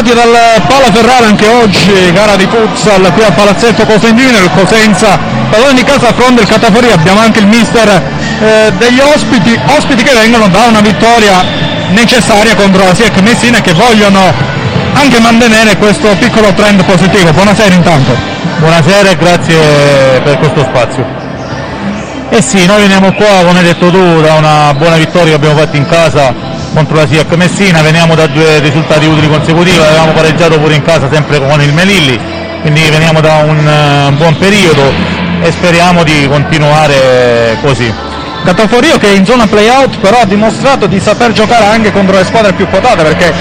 Ritrovati dal Pala Ferrara anche oggi, gara di futsal qui al Palazzetto Cosentino, il Cosenza padrone di casa affronta il Cataforia, abbiamo anche il mister eh, degli ospiti, ospiti che vengono da una vittoria necessaria contro la SIEC Messina che vogliono anche mantenere questo piccolo trend positivo. Buonasera intanto. Buonasera e grazie per questo spazio. Eh sì, noi veniamo qua, come hai detto tu, da una buona vittoria che abbiamo fatto in casa contro la SIAC Messina, veniamo da due risultati utili consecutivi, avevamo pareggiato pure in casa sempre con il Melilli, quindi veniamo da un uh, buon periodo e speriamo di continuare così. Cataforio che in zona playout però ha dimostrato di saper giocare anche contro le squadre più quotate perché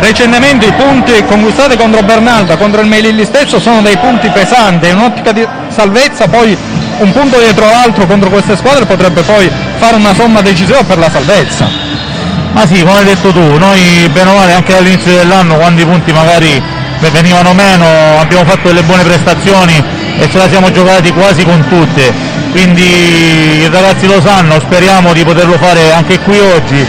recentemente i punti conquistati contro Bernalda, contro il Melilli stesso sono dei punti pesanti, in un'ottica di salvezza poi un punto dietro l'altro contro queste squadre potrebbe poi fare una somma decisiva per la salvezza. Ma sì, come hai detto tu, noi bene o male anche all'inizio dell'anno quando i punti magari venivano meno abbiamo fatto delle buone prestazioni e ce la siamo giocati quasi con tutte, quindi i ragazzi lo sanno, speriamo di poterlo fare anche qui oggi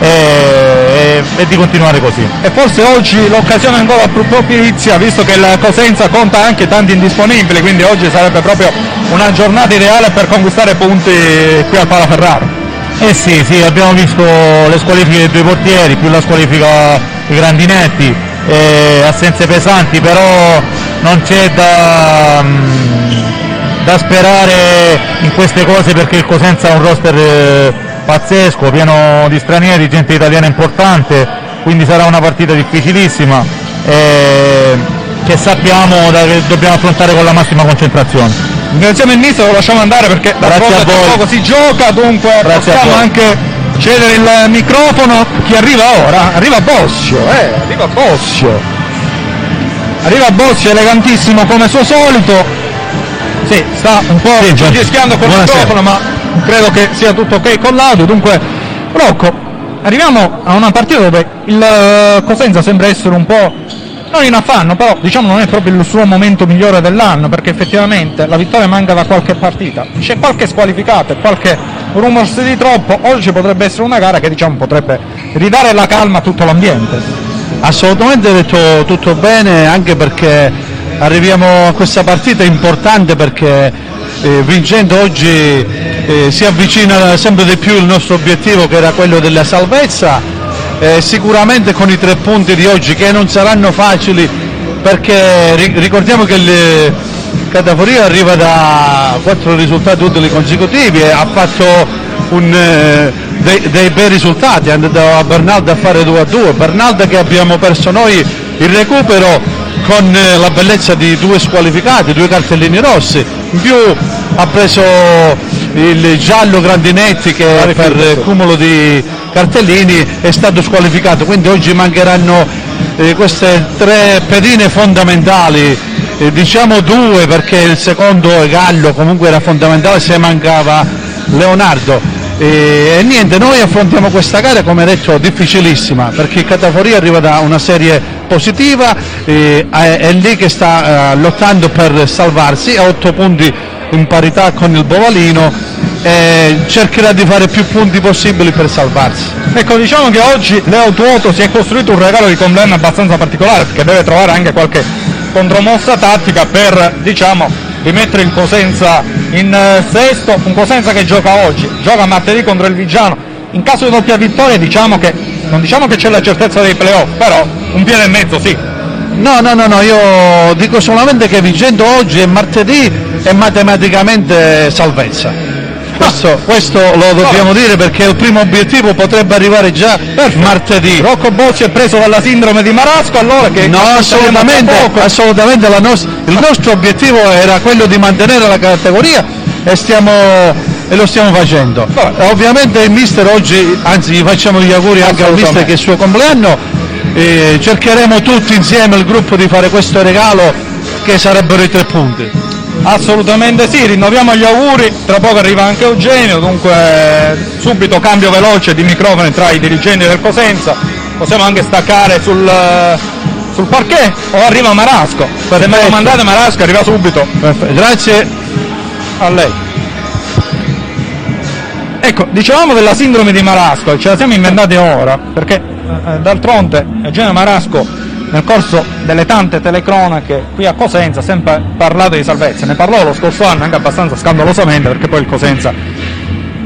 e, e, e di continuare così. E forse oggi l'occasione ancora più propizia visto che la Cosenza conta anche tanti indisponibili, quindi oggi sarebbe proprio una giornata ideale per conquistare punti qui al Palaferraro. Eh sì, sì, abbiamo visto le squalifiche dei due portieri, più la squalifica dei grandinetti, eh, assenze pesanti, però non c'è da, mm, da, sperare in queste cose perché il Cosenza ha un roster eh, pazzesco, pieno di stranieri, gente italiana importante, quindi sarà una partita difficilissima eh, che sappiamo da, che dobbiamo affrontare con la massima concentrazione. Ringraziamo il mister, lo lasciamo andare perché da poco si gioca, dunque Grazie possiamo anche cedere il microfono. Chi arriva ora? Arriva Bossio, eh, arriva Bossio. Arriva Bossio elegantissimo come suo solito. Sì, sta un po' sì, rischiando col microfono, ma credo che sia tutto ok con l'audio. Dunque, Rocco, arriviamo a una partita dove il eh, Cosenza sembra essere un po' non in affanno, però diciamo non è proprio il suo momento migliore dell'anno perché effettivamente la vittoria manca da qualche partita. C'è qualche squalificato e qualche rumors di troppo, oggi potrebbe essere una gara che diciamo potrebbe ridare la calma a tutto l'ambiente. Assolutamente detto tutto bene anche perché arriviamo a questa partita importante perché eh, vincendo oggi eh, si avvicina sempre di più il nostro obiettivo che era quello della salvezza eh, sicuramente con i tre punti di oggi che non saranno facili perché ricordiamo che il Cataforia arriva da quattro risultati utili consecutivi e ha fatto un, eh, dei, dei, bei risultati, è andato a Bernalda a fare 2 a 2, Bernalda che abbiamo perso noi il recupero con eh, la bellezza di due squalificati, due cartellini rossi, in più ha preso il giallo Grandinetti che per cumulo di cartellini è stato squalificato, quindi oggi mancheranno eh, queste tre pedine fondamentali, eh, diciamo due perché il secondo Gallo comunque era fondamentale se mancava Leonardo. E, e niente, noi affrontiamo questa gara come detto difficilissima perché Cataforia arriva da una serie positiva, eh, è, è, lì che sta eh, lottando per salvarsi a otto punti in parità con il Bovalino e cercherà di fare più punti possibili per salvarsi. Ecco, diciamo che oggi Leo Tuoto si è costruito un regalo di condanna abbastanza particolare perché deve trovare anche qualche contromossa tattica per, diciamo, rimettere il Cosenza in eh, sesto, un Cosenza che gioca oggi, gioca martedì contro il Vigiano. In caso di doppia vittoria diciamo che, non diciamo che c'è la certezza dei playoff, però un piede e mezzo sì. No, no, no, no, io dico solamente che vincendo oggi e martedì è matematicamente salvezza. Questo, questo, lo dobbiamo dire perché il primo obiettivo potrebbe arrivare già Perfetto. martedì. Rocco Bocci è preso dalla sindrome di Marasco, allora che No, assolutamente, assolutamente nos- il nostro obiettivo era quello di mantenere la categoria e, stiamo, e lo stiamo facendo. Vabbè. Ovviamente il mister oggi, anzi gli facciamo gli auguri anche al mister che è il suo compleanno, e cercheremo tutti insieme il gruppo di fare questo regalo che sarebbero i tre punti. Assolutamente sì, rinnoviamo gli auguri, tra poco arriva anche Eugenio, dunque subito cambio veloce di microfoni tra i dirigenti del Cosenza, possiamo anche staccare sul, sul parquet o arriva Marasco, se me lo mandate Marasco arriva subito. Perfetto. Grazie a lei. Ecco, dicevamo della sindrome di Marasco, ce la siamo inventati ora, perché eh, d'altronde Eugenio Marasco nel corso delle tante telecronache qui a Cosenza sempre parlato di salvezza, ne parlò lo scorso anno anche abbastanza scandalosamente perché poi il Cosenza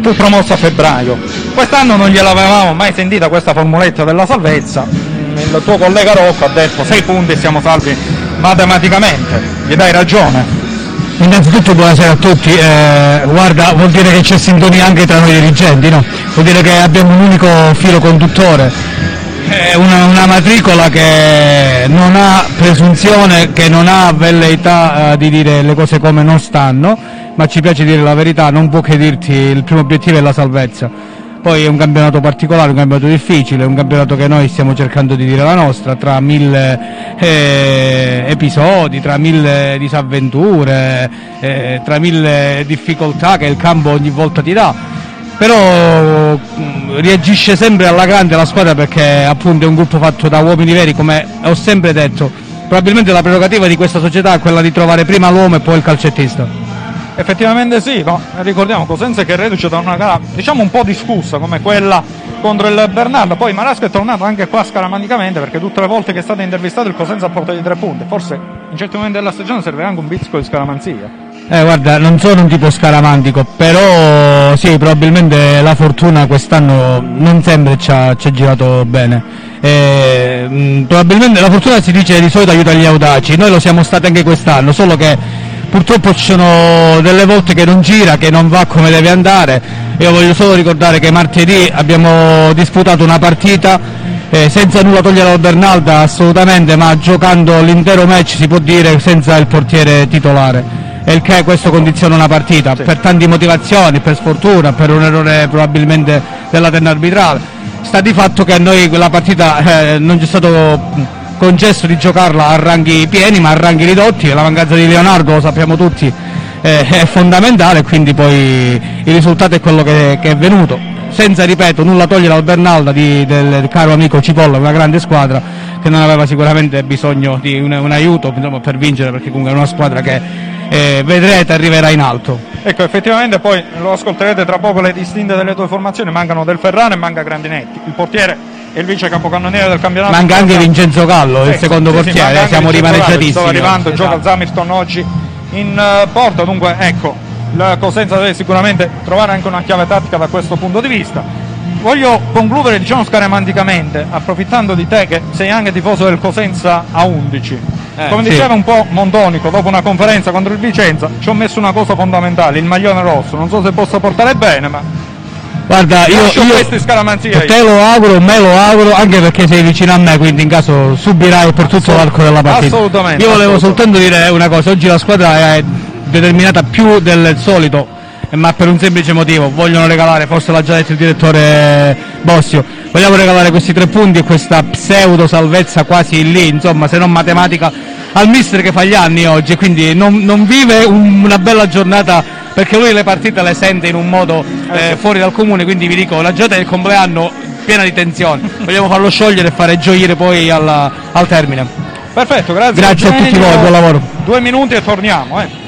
fu promosso a febbraio. Quest'anno non gliel'avevamo mai sentita questa formuletta della salvezza, il tuo collega Rocco ha detto 6 punti e siamo salvi matematicamente, gli dai ragione. Innanzitutto buonasera a tutti, eh, guarda vuol dire che c'è sintonia anche tra noi dirigenti, no? vuol dire che abbiamo un unico filo conduttore, è una, una matricola che non ha presunzione, che non ha velleità eh, di dire le cose come non stanno, ma ci piace dire la verità, non può che dirti il primo obiettivo è la salvezza poi è un campionato particolare, un campionato difficile, un campionato che noi stiamo cercando di dire la nostra, tra mille eh, episodi, tra mille disavventure, eh, tra mille difficoltà che il campo ogni volta ti dà. Però mm, reagisce sempre alla grande la squadra perché appunto è un gruppo fatto da uomini veri, come ho sempre detto. Probabilmente la prerogativa di questa società è quella di trovare prima l'uomo e poi il calcettista. Effettivamente sì, no? ricordiamo Cosenza che è reduce da una gara diciamo un po' discussa come quella contro il Bernardo, poi Marasco è tornato anche qua scaramanticamente perché tutte le volte che è stato intervistato il Cosenza ha portato di tre punti, forse in certi momenti della stagione serve anche un bizzico di scaramanzia. Eh guarda, non sono un tipo scaramantico, però sì, probabilmente la fortuna quest'anno non sempre ci ha, ci ha girato bene. Eh, mh, probabilmente la fortuna si dice di solito aiuta gli audaci, noi lo siamo stati anche quest'anno, solo che purtroppo ci sono delle volte che non gira, che non va come deve andare. Io voglio solo ricordare che martedì abbiamo disputato una partita eh, senza nulla togliere al Bernalda assolutamente, ma giocando l'intero match si può dire senza il portiere titolare. E il che questo condiziona una partita, sì. per tante motivazioni, per sfortuna, per un errore probabilmente della tenna arbitrale. Sta di fatto che a noi quella partita eh, non c'è stato concesso di giocarla a ranghi pieni ma a ranghi ridotti, la mancanza di Leonardo lo sappiamo tutti eh, è fondamentale quindi poi il risultato è quello che, che è venuto senza ripeto nulla togliere al Bernalda di, del caro amico Cipolla, una grande squadra che non aveva sicuramente bisogno di un, un aiuto insomma, per vincere perché comunque è una squadra che eh, vedrete arriverà in alto. Ecco, effettivamente poi lo ascolterete tra poco le distinte delle due formazioni, mancano Del Ferrano e manca Grandinetti. Il portiere e il vice capocannoniere del campionato. Manca anche Vincenzo Gallo, il secondo sì, portiere, sì, siamo rimaneggiatissimi. Sta arrivando, esatto. gioca il Zamirton oggi in uh, porta, dunque ecco, la Cosenza deve sicuramente trovare anche una chiave tattica da questo punto di vista. Voglio concludere diciamo scaramanticamente, approfittando di te che sei anche tifoso del Cosenza a 11. Eh, Come sì. diceva un po' Montonico dopo una conferenza contro il Vicenza, ci ho messo una cosa fondamentale, il maglione rosso. Non so se possa portare bene, ma Guarda, io, io te lo auguro, me lo auguro, anche perché sei vicino a me, quindi in caso subirai per tutto l'arco della partita. Assolutamente. Io volevo assolutamente. soltanto dire una cosa, oggi la squadra è determinata più del solito, ma per un semplice motivo, vogliono regalare, forse l'ha già detto il direttore Bossio, vogliamo regalare questi tre punti e questa pseudo salvezza quasi lì, insomma, se non matematica, al mister che fa gli anni oggi, quindi non, non vive un, una bella giornata perché lui le partite le sente in un modo eh, fuori dal comune, quindi vi dico, la giornata del compleanno piena di tensione, vogliamo farlo sciogliere e fare gioire poi alla, al termine. Perfetto, grazie. Grazie a tutti voi, buon lavoro. Due minuti e torniamo. Eh.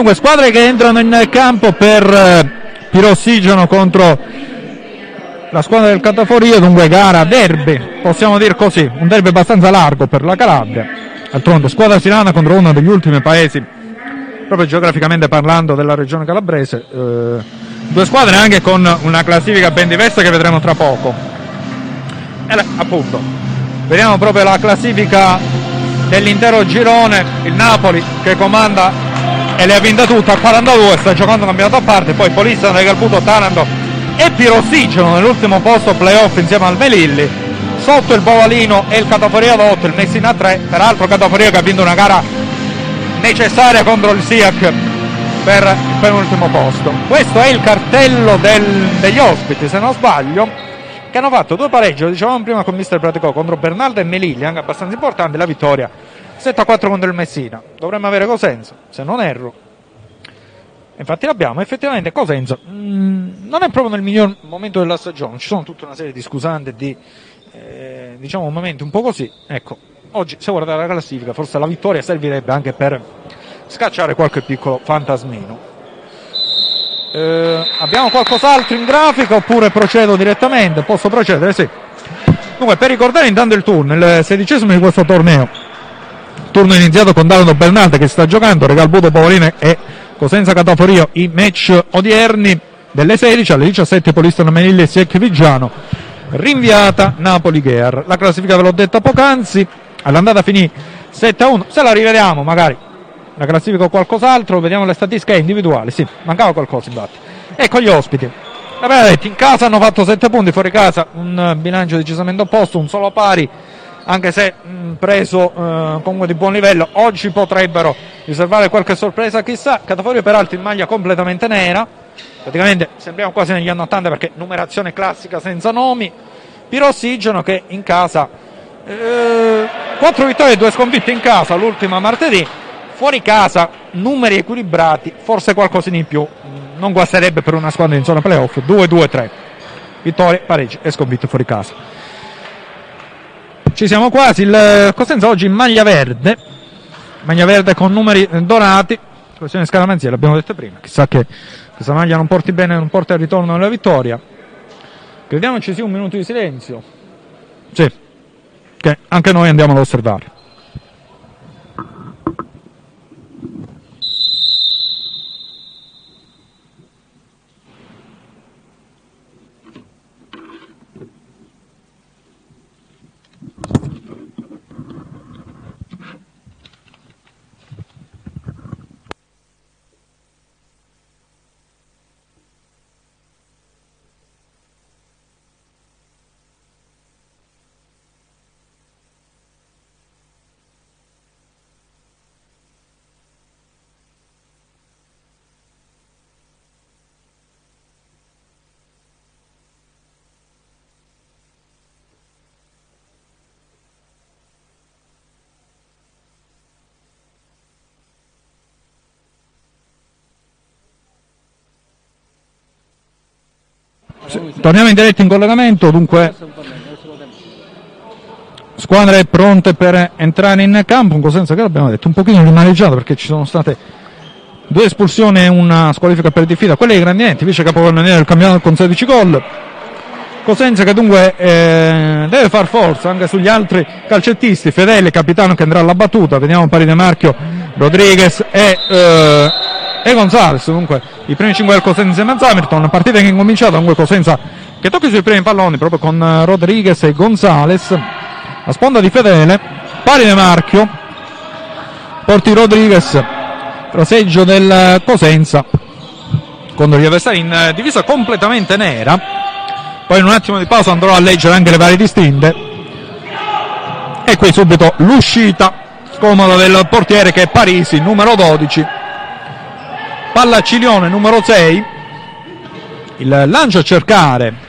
Dunque, squadre che entrano in campo per eh, pirossigeno contro la squadra del Cataforio, dunque gara derby, possiamo dire così, un derby abbastanza largo per la Calabria. D'altronde, squadra silana contro uno degli ultimi paesi, proprio geograficamente parlando, della regione calabrese. Eh, due squadre anche con una classifica ben diversa che vedremo tra poco. E appunto, vediamo proprio la classifica dell'intero girone, il Napoli che comanda e le ha vinte tutte a 42, sta giocando un campionato a parte, poi Polissano, Regalputo, Taranto e Pirossigeno nell'ultimo posto playoff insieme al Melilli, sotto il Bovalino e il Cataforia ad 8, il Messina a 3, peraltro Cataforia che ha vinto una gara necessaria contro il SIAC per il penultimo posto. Questo è il cartello del, degli ospiti, se non sbaglio, che hanno fatto due pareggi, lo dicevamo prima con Mister Praticò, contro Bernaldo e Melilli, anche abbastanza importante, la vittoria 7-4 contro il Messina. Dovremmo avere Cosenza, se non erro. Infatti l'abbiamo, effettivamente Cosenza mm, non è proprio nel miglior momento della stagione, ci sono tutta una serie di scusanti, di eh, diciamo momenti un po' così. Ecco, oggi se guardare la classifica, forse la vittoria servirebbe anche per scacciare qualche piccolo fantasmino. Eh, abbiamo qualcos'altro in grafica oppure procedo direttamente? Posso procedere? Sì. Dunque, per ricordare intanto il turno, il sedicesimo di questo torneo, turno iniziato con Dalano Bernardo che sta giocando, Regalbuto Povolino e Cosenza Cataforio i match odierni delle 16 alle 17 Polistano Menilli e Siec Vigiano rinviata Napoli-Gher la classifica ve l'ho detta poc'anzi all'andata finì 7-1 se la rivediamo magari la classifica o qualcos'altro vediamo le statistiche individuali sì mancava qualcosa infatti. Ecco gli ospiti. Detto, in casa hanno fatto 7 punti, fuori casa un bilancio decisamente opposto, un solo pari, anche se mh, preso eh, comunque di buon livello. Oggi potrebbero riservare qualche sorpresa, chissà. Cataforio peraltro in maglia completamente nera, praticamente sembriamo quasi negli anni 80 perché numerazione classica senza nomi. Pirossigeno che in casa, eh, 4 vittorie e 2 sconfitte in casa, l'ultima martedì. Fuori casa, numeri equilibrati, forse qualcosina in più non guasterebbe per una squadra in zona playoff 2-2-3 vittorie, pareggi e sconfitte fuori casa ci siamo quasi. Il Cosenza oggi in maglia verde. Maglia verde con numeri dorati questione scaramanzia l'abbiamo detto prima. Chissà che questa maglia non porti bene non porti al ritorno alla vittoria. Crediamo ci sia un minuto di silenzio. Sì. Che anche noi andiamo ad osservare torniamo in diretta in collegamento, dunque. Squadre pronte per entrare in campo, un Cosenza che l'abbiamo detto un pochino rimaneggiato perché ci sono state due espulsioni e una squalifica per diffida, quelle dei Grandinetti, vice capocannoniere del campionato con 16 gol. Cosenza che dunque eh, deve far forza anche sugli altri calcettisti, Fedele, capitano che andrà alla battuta, vediamo pari di marchio Rodriguez e eh, e Gonzales. Comunque i primi 5 del Cosenza insieme a partita che è incominciata comunque Cosenza che tocca sui primi palloni proprio con eh, Rodriguez e Gonzales. A sponda di Fedele pari di marchio. Porti Rodriguez traseggio del Cosenza. Con Riavestari in eh, divisa completamente nera. Poi in un attimo di pausa andrò a leggere anche le varie distinte. E qui subito l'uscita scomoda del portiere che è Parisi numero 12 palla Cilione numero 6 il lancio a cercare.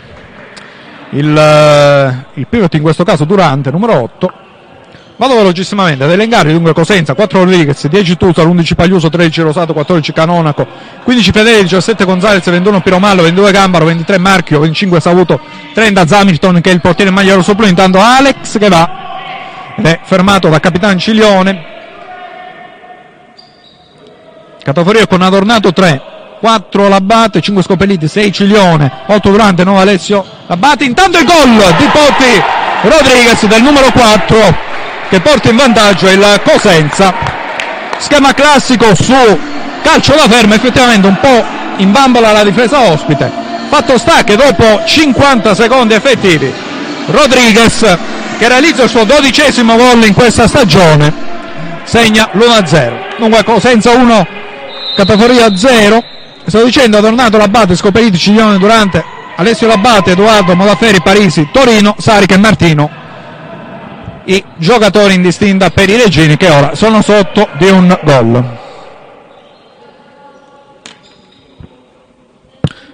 Il, eh, il pivot in questo caso Durante numero 8 vado velocissimamente. Ad elencare dunque Cosenza 4 Rodriguez 10 Tusa 11 Pagliuso 13 Rosato 14 Canonaco 15 Fedele 17 Gonzalez 21 Piromallo 22 Gambaro 23 Marchio 25 Savuto 30 Zamilton che è il portiere in maglia rosso intanto Alex che va. Ed è fermato da Capitan Cilione Cataforio con Adornato 3, 4 Labate, 5 Scopelliti, 6 Ciglione, 8 Durante, 9 Alessio Labate. Intanto il gol di Potti Rodriguez del numero 4 che porta in vantaggio il Cosenza. Schema classico su calcio da fermo, effettivamente un po' in bambola la difesa ospite. Fatto sta che dopo 50 secondi effettivi Rodriguez che realizza il suo dodicesimo gol in questa stagione segna l'1-0. Dunque Cosenza 1, categoria 0. Sto dicendo, tornato Labate, Scoperiti, Ciglione, Durante, Alessio Labate, Edoardo, Modaferi, Parisi, Torino, Sarica e Martino. I giocatori in distinta per i regini che ora sono sotto di un gol.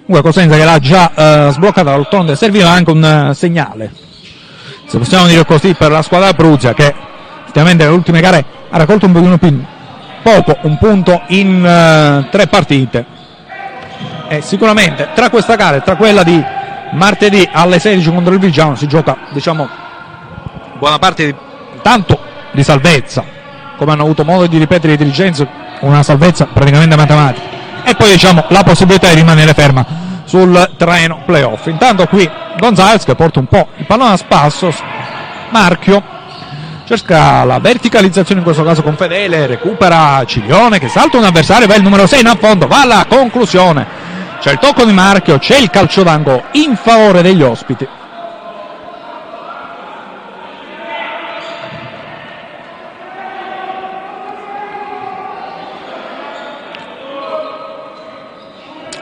Comunque Cosenza che l'ha già eh, sbloccata d'altronde serviva anche un eh, segnale se possiamo dire così per la squadra Pruzia che effettivamente nelle ultime gare ha raccolto un pochino più poco un punto in uh, tre partite. E sicuramente tra questa gara e tra quella di martedì alle 16 contro il Vigiano si gioca diciamo buona parte di, tanto di salvezza come hanno avuto modo di ripetere i dirigenti una salvezza praticamente matematica. E poi diciamo la possibilità di rimanere ferma sul treno playoff. Intanto qui Gonzalez che porta un po' il pallone a spasso Marchio cerca la verticalizzazione in questo caso con Fedele, recupera Ciglione che salta un avversario, va il numero 6 in affondo, va alla conclusione. C'è il tocco di marchio, c'è il calcio d'angolo in favore degli ospiti.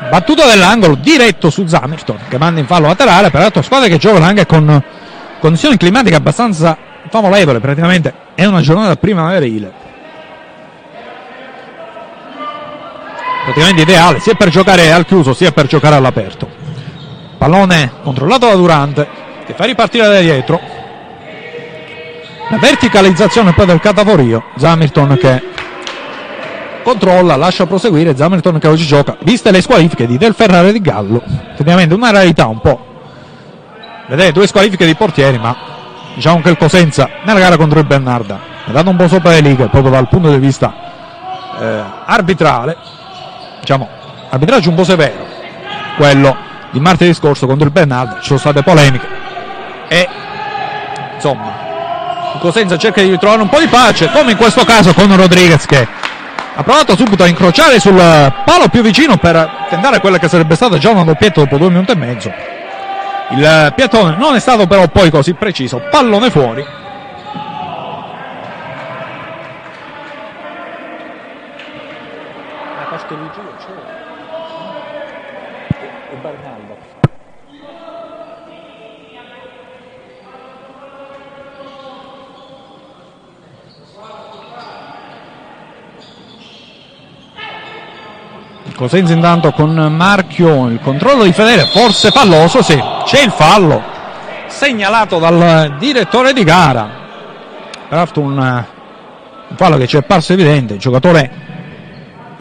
Battuta dell'angolo diretto su Zamerton che manda in fallo laterale, peraltro squadre che giocano anche con condizioni climatiche abbastanza favorevole praticamente è una giornata primaverile. Praticamente ideale sia per giocare al chiuso sia per giocare all'aperto. Pallone controllato da Durante che fa ripartire da dietro. La verticalizzazione poi del Catavorio Zamirton che controlla, lascia proseguire Zamirton che oggi gioca. Viste le squalifiche di Del Ferrari e di Gallo. Effettivamente una rarità un po' vedete due squalifiche di portieri ma diciamo che il Cosenza nella gara contro il Bernarda è dato un po' sopra le righe proprio dal punto di vista eh, arbitrale diciamo arbitraggio un po' severo quello di martedì scorso contro il Bernarda ci sono state polemiche e insomma il Cosenza cerca di ritrovare un po' di pace come in questo caso con Rodriguez che ha provato subito a incrociare sul palo più vicino per tentare quella che sarebbe stata già una doppietta dopo due minuti e mezzo il piattone non è stato però poi così preciso, pallone fuori. La Castelluggio c'è. E Bernaldo. Cosenza intanto con Marchio, il controllo di Fedele, forse falloso, sì, c'è il fallo, segnalato dal direttore di gara, peraltro un, un fallo che ci è apparso evidente, il giocatore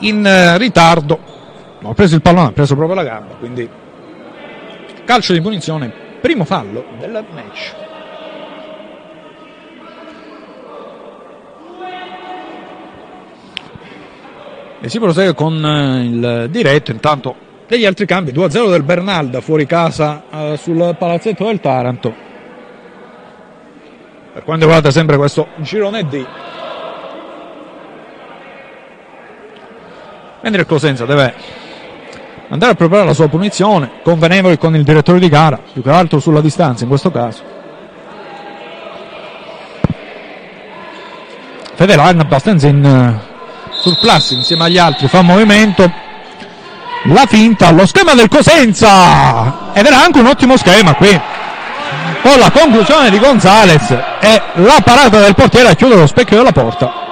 in ritardo, ha preso il pallone, ha preso proprio la gamba, quindi calcio di punizione, primo fallo del match. E si prosegue con eh, il diretto intanto degli altri cambi. 2-0 del Bernalda fuori casa eh, sul palazzetto del Taranto. Per quanto riguarda sempre questo girone D. Mentre il Cosenza deve andare a preparare la sua punizione convenevoli con il direttore di gara più che altro sulla distanza in questo caso. Fedelan abbastanza in sul plus insieme agli altri fa movimento. La finta lo schema del Cosenza! Ed era anche un ottimo schema qui. Con la conclusione di Gonzales e la parata del portiere a chiudere lo specchio della porta.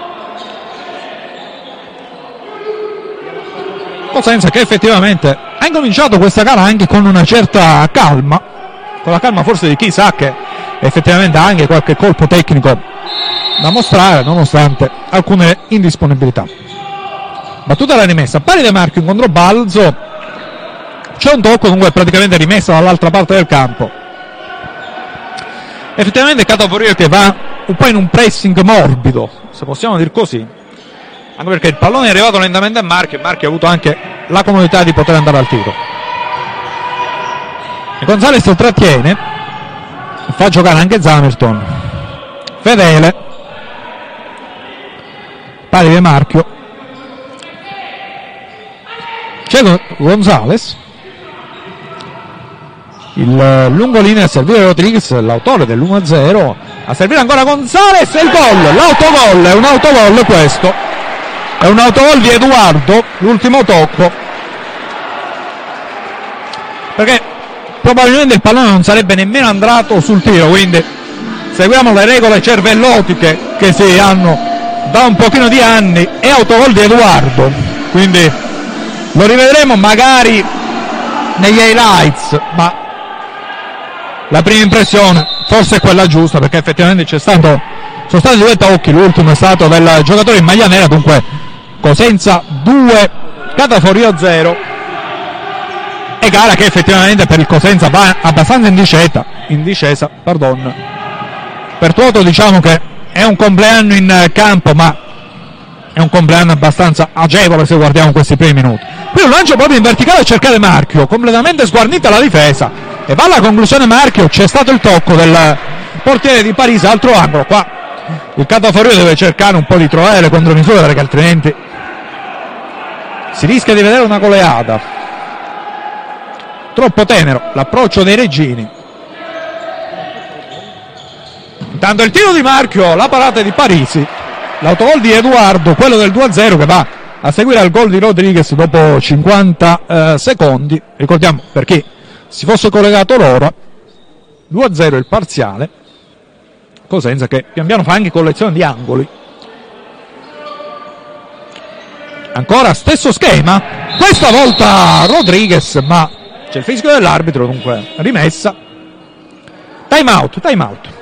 Cosenza che effettivamente ha incominciato questa gara anche con una certa calma. Con la calma forse di chi sa che effettivamente ha anche qualche colpo tecnico da mostrare nonostante alcune indisponibilità battuta la rimessa pari De Marco in controbalzo c'è un tocco comunque praticamente rimessa dall'altra parte del campo effettivamente Cataforio che va un po' in un pressing morbido se possiamo dire così anche perché il pallone è arrivato lentamente a Marchi e Marchi ha avuto anche la comodità di poter andare al tiro. E Gonzales trattiene, fa giocare anche Zamerton. Fedele, pari di Marchio. C'è Gonzales. Il lungolinea a servire Rodriguez, l'autore dell'1-0. A servire ancora Gonzales e il gol. L'autogol è un autogol questo. È un autogol di Edoardo, l'ultimo tocco. Perché probabilmente il pallone non sarebbe nemmeno andato sul tiro, quindi seguiamo le regole cervellotiche che si hanno da un pochino di anni. È autogol di Edoardo, quindi lo rivedremo magari negli highlights, ma la prima impressione forse è quella giusta perché effettivamente c'è stato sono stati due tocchi l'ultimo è stato del giocatore in maglia nera dunque Cosenza 2 Cataforio 0 e gara che effettivamente per il Cosenza va abbastanza in discesa in discesa pardon per Tuoto diciamo che è un compleanno in campo ma è un compleanno abbastanza agevole se guardiamo questi primi minuti. Qui un lancio proprio in verticale a cercare Marchio completamente sguarnita la difesa. E va alla conclusione Marchio c'è stato il tocco del portiere di Parisi altro angolo qua. Il Cataforio deve cercare un po' di trovare le contromisure perché altrimenti si rischia di vedere una goleata troppo tenero l'approccio dei regini intanto il tiro di Marchio la parata di Parisi. L'autogol di Edoardo quello del 2-0 che va a seguire al gol di Rodriguez dopo 50 eh, secondi. Ricordiamo perché si fosse collegato l'ora 2-0 il parziale. Cosenza che pian piano fa anche collezione di angoli. Ancora stesso schema questa volta Rodriguez ma c'è il fischio dell'arbitro dunque rimessa. Time out time out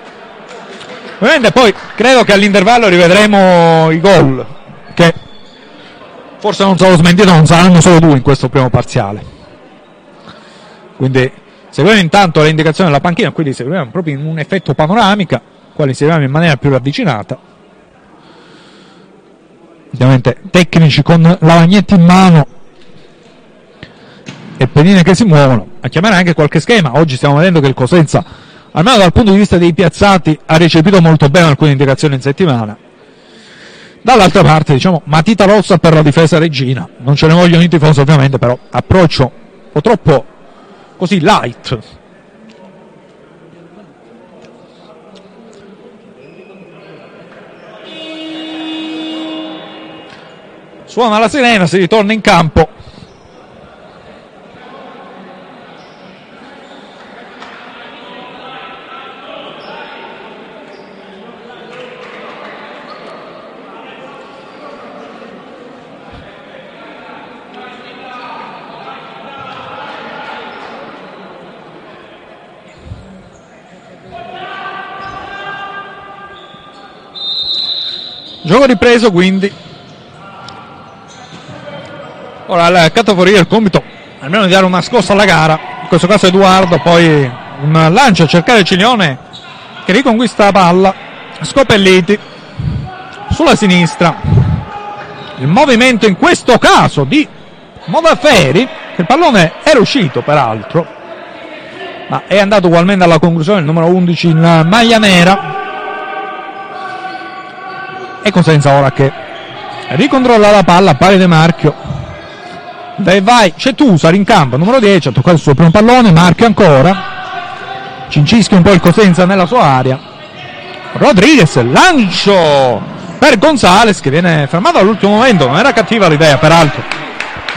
ovviamente poi credo che all'intervallo rivedremo i gol che forse non sarò smentito non saranno solo due in questo primo parziale quindi seguiamo intanto le indicazioni della panchina, quindi seguiamo proprio in un effetto panoramica, quali seguiamo in maniera più ravvicinata. Ovviamente tecnici con la lavagnetta in mano e pedine che si muovono, a chiamare anche qualche schema. Oggi stiamo vedendo che il Cosenza, almeno dal punto di vista dei piazzati, ha recepito molto bene alcune indicazioni in settimana. Dall'altra parte, diciamo, matita rossa per la difesa regina. Non ce ne vogliono i tifosi ovviamente, però approccio un po' troppo così light. Suona la sirena, si ritorna in campo. Gioco ripreso quindi. Ora il Cataforia il compito almeno di dare una scossa alla gara. In questo caso Edoardo, poi un lancio a cercare Cilione che riconquista la palla. Scopelliti sulla sinistra. Il movimento in questo caso di Modaferi, che il pallone era uscito peraltro, ma è andato ugualmente alla conclusione il numero 11 in maglia nera e Cosenza ora che ricontrolla la palla, pari De Marchio. Dai vai, c'è Tusar in campo, numero 10, ha toccato il suo primo pallone, Marchio ancora. Cincischi un po' il Cosenza nella sua area. Rodriguez, lancio per Gonzales che viene fermato all'ultimo momento, non era cattiva l'idea peraltro.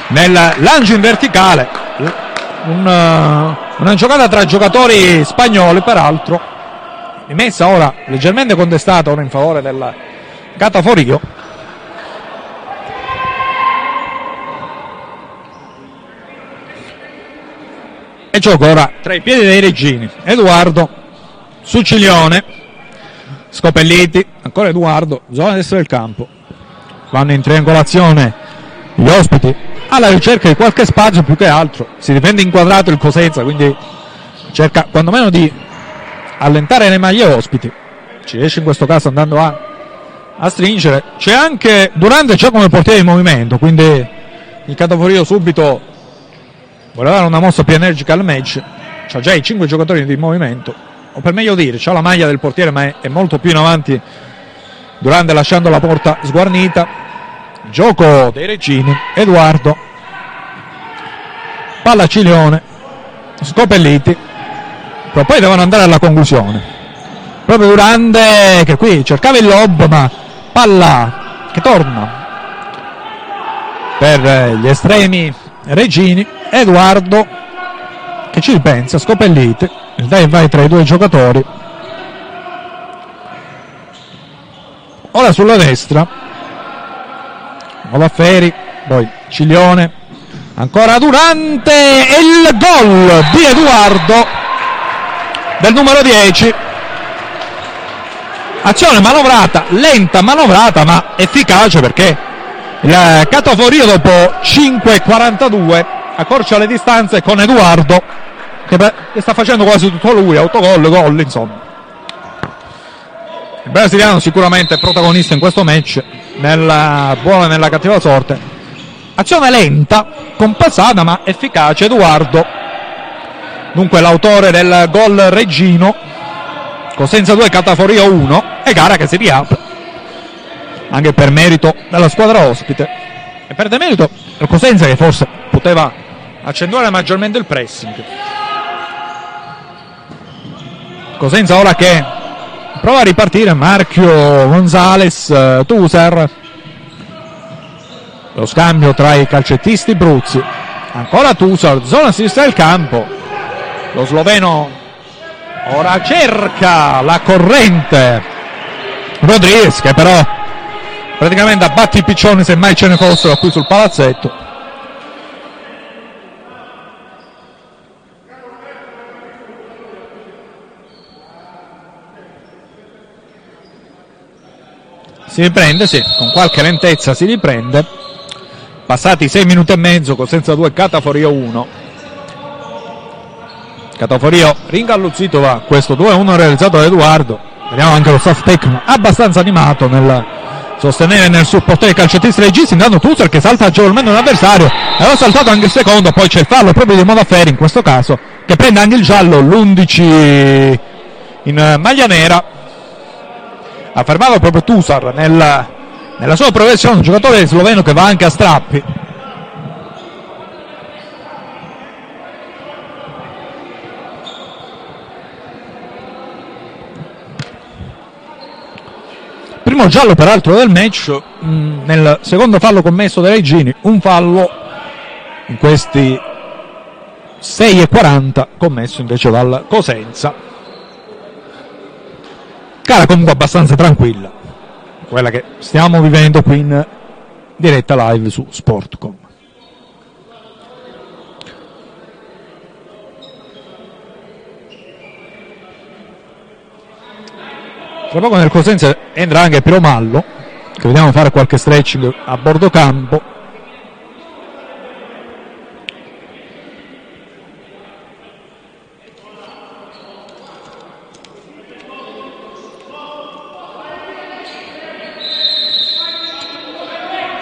Nel lancio in verticale, un, uh, una giocata tra giocatori spagnoli peraltro, rimessa ora leggermente contestata ora in favore del Cataforio e gioco ora tra i piedi dei regini. Edoardo Succiglione Scopelliti. Ancora Edoardo. Zona destra del campo. Vanno in triangolazione gli ospiti alla ricerca di qualche spazio più che altro. Si difende inquadrato il Cosenza quindi cerca quantomeno di allentare le maglie ospiti. Ci riesce in questo caso andando a a stringere. C'è anche Durante già come portiere di movimento, quindi il Cataforio subito vuole dare una mossa più energica al match. C'ha già i 5 giocatori di movimento, o per meglio dire, c'ha la maglia del portiere, ma è, è molto più in avanti Durante lasciando la porta sguarnita. Gioco dei Regini, Edoardo. Palla Cilione, Scopelliti. Però poi devono andare alla conclusione. Proprio Durante che qui cercava il lob, ma palla che torna per gli estremi Regini. Edoardo che ci ripensa, Scopelliti. Il dai vai tra i due giocatori. ora sulla destra Molafferi poi Ciglione ancora Durante il gol di Edoardo del numero 10 azione manovrata lenta manovrata ma efficace perché il Catoforio dopo 5.42 accorcia le distanze con Edoardo che sta facendo quasi tutto lui autogol gol insomma il brasiliano sicuramente è protagonista in questo match, nella buona e nella cattiva sorte. Azione lenta, compassata ma efficace Edoardo. Dunque l'autore del gol Reggino, Cosenza 2, Cataforio 1 e gara che si riapre. Anche per merito della squadra ospite. E per demerito del Cosenza che forse poteva accentuare maggiormente il pressing. Cosenza ora che prova a ripartire Marchio Gonzales uh, Tuser lo scambio tra i calcettisti Bruzzi ancora Tuser zona sinistra del campo lo sloveno ora cerca la corrente Rodriguez che però praticamente abbatti i piccioni se mai ce ne fossero qui sul palazzetto Si riprende, sì, con qualche lentezza si riprende. Passati 6 minuti e mezzo, Cosenza 2, Cataforio 1. Cataforio ringalluzzito va questo 2-1 realizzato da Edoardo. Vediamo anche lo staff tecnico abbastanza animato nel sostenere nel supportare i calciatisti registi. Intanto Tusser che salta agevolmente un avversario. Aveva saltato anche il secondo, poi c'è il fallo proprio di Modafferi in questo caso, che prende anche il giallo, l'11 in maglia nera ha fermato proprio Tusar nella, nella sua progressione, un giocatore sloveno che va anche a strappi. Primo giallo peraltro del match, mh, mm, nel secondo fallo commesso dai Regini, un fallo in questi 6,40 commesso invece dal Cosenza gara comunque abbastanza tranquilla, quella che stiamo vivendo qui in diretta live su Sportcom. Tra poco nel Cosenza entra anche Piromallo, che vediamo fare qualche stretching a bordo campo.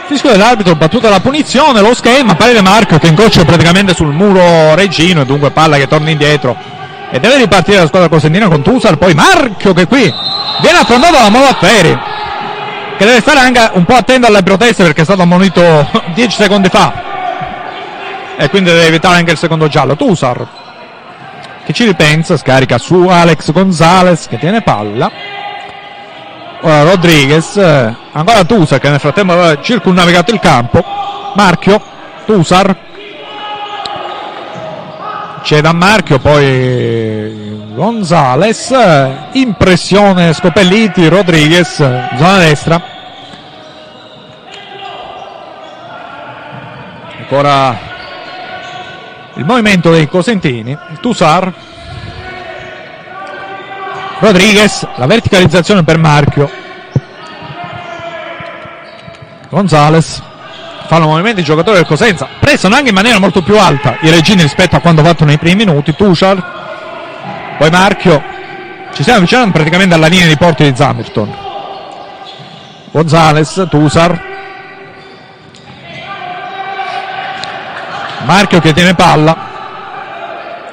Fischio dell'arbitro, battuta la punizione, lo schema, parere Marco che incrocia praticamente sul muro Regino, dunque palla che torna indietro. E deve ripartire la squadra cosentina con Tusal, poi Marchio che qui viene affrontato da Modafferi che deve stare anche un po' attento alle proteste perché è stato ammonito 10 secondi fa e quindi deve evitare anche il secondo giallo. Tusar che ci ripensa, scarica su Alex Gonzalez che tiene palla Ora Rodriguez, eh, ancora Tusar che nel frattempo aveva circunnavigato il campo. Marchio, Tusar. C'è da Marchio, poi Gonzales. Impressione Scopelliti, Rodriguez, zona destra. Ancora il movimento dei Cosentini. Tusar Rodriguez, la verticalizzazione per Marchio. Gonzales. Fanno movimenti i giocatori del Cosenza. Pressano anche in maniera molto più alta i regini rispetto a quanto fatto nei primi minuti. Tushar. Poi Marchio. Ci stiamo avvicinando praticamente alla linea di porti di Zamerton. Gonzales, Tusar. Marchio che tiene palla.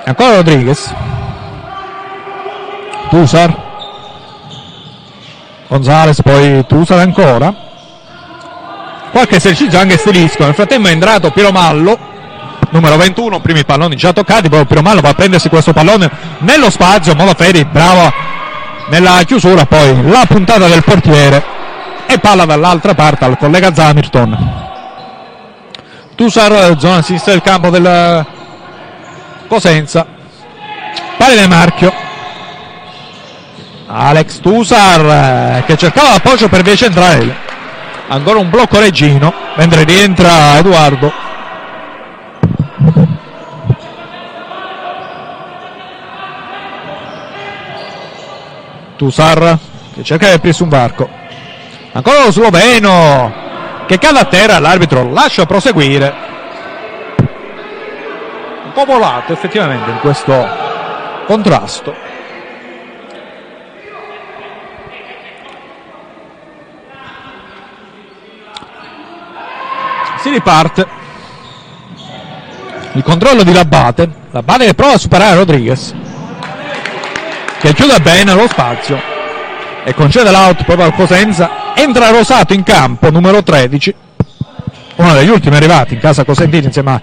Ancora Rodriguez. Tusar. Gonzales, poi Tusar ancora. Qualche esercizio anche stilisco. Nel frattempo è entrato Piromallo numero 21, primi palloni già toccati, poi Piromallo va a prendersi questo pallone nello spazio, Molaferi bravo nella chiusura, poi la puntata del portiere e palla dall'altra parte al collega Zamirton. Tusar, zona sinistra del campo del Cosenza, palla del marchio. Alex Tusar che cercava l'appoggio per via centrale. Ancora un blocco reggino, mentre rientra Edoardo Tusar che cerca di aprirsi un varco. Ancora lo sloveno che cade a terra, l'arbitro lascia proseguire. Un po' volato effettivamente in questo contrasto. Si riparte. Il controllo di Labate. Labate che prova a superare Rodriguez che chiude bene lo spazio e concede l'out proprio al Cosenza. Entra Rosato in campo, numero 13, uno degli ultimi arrivati in casa Cosentini insieme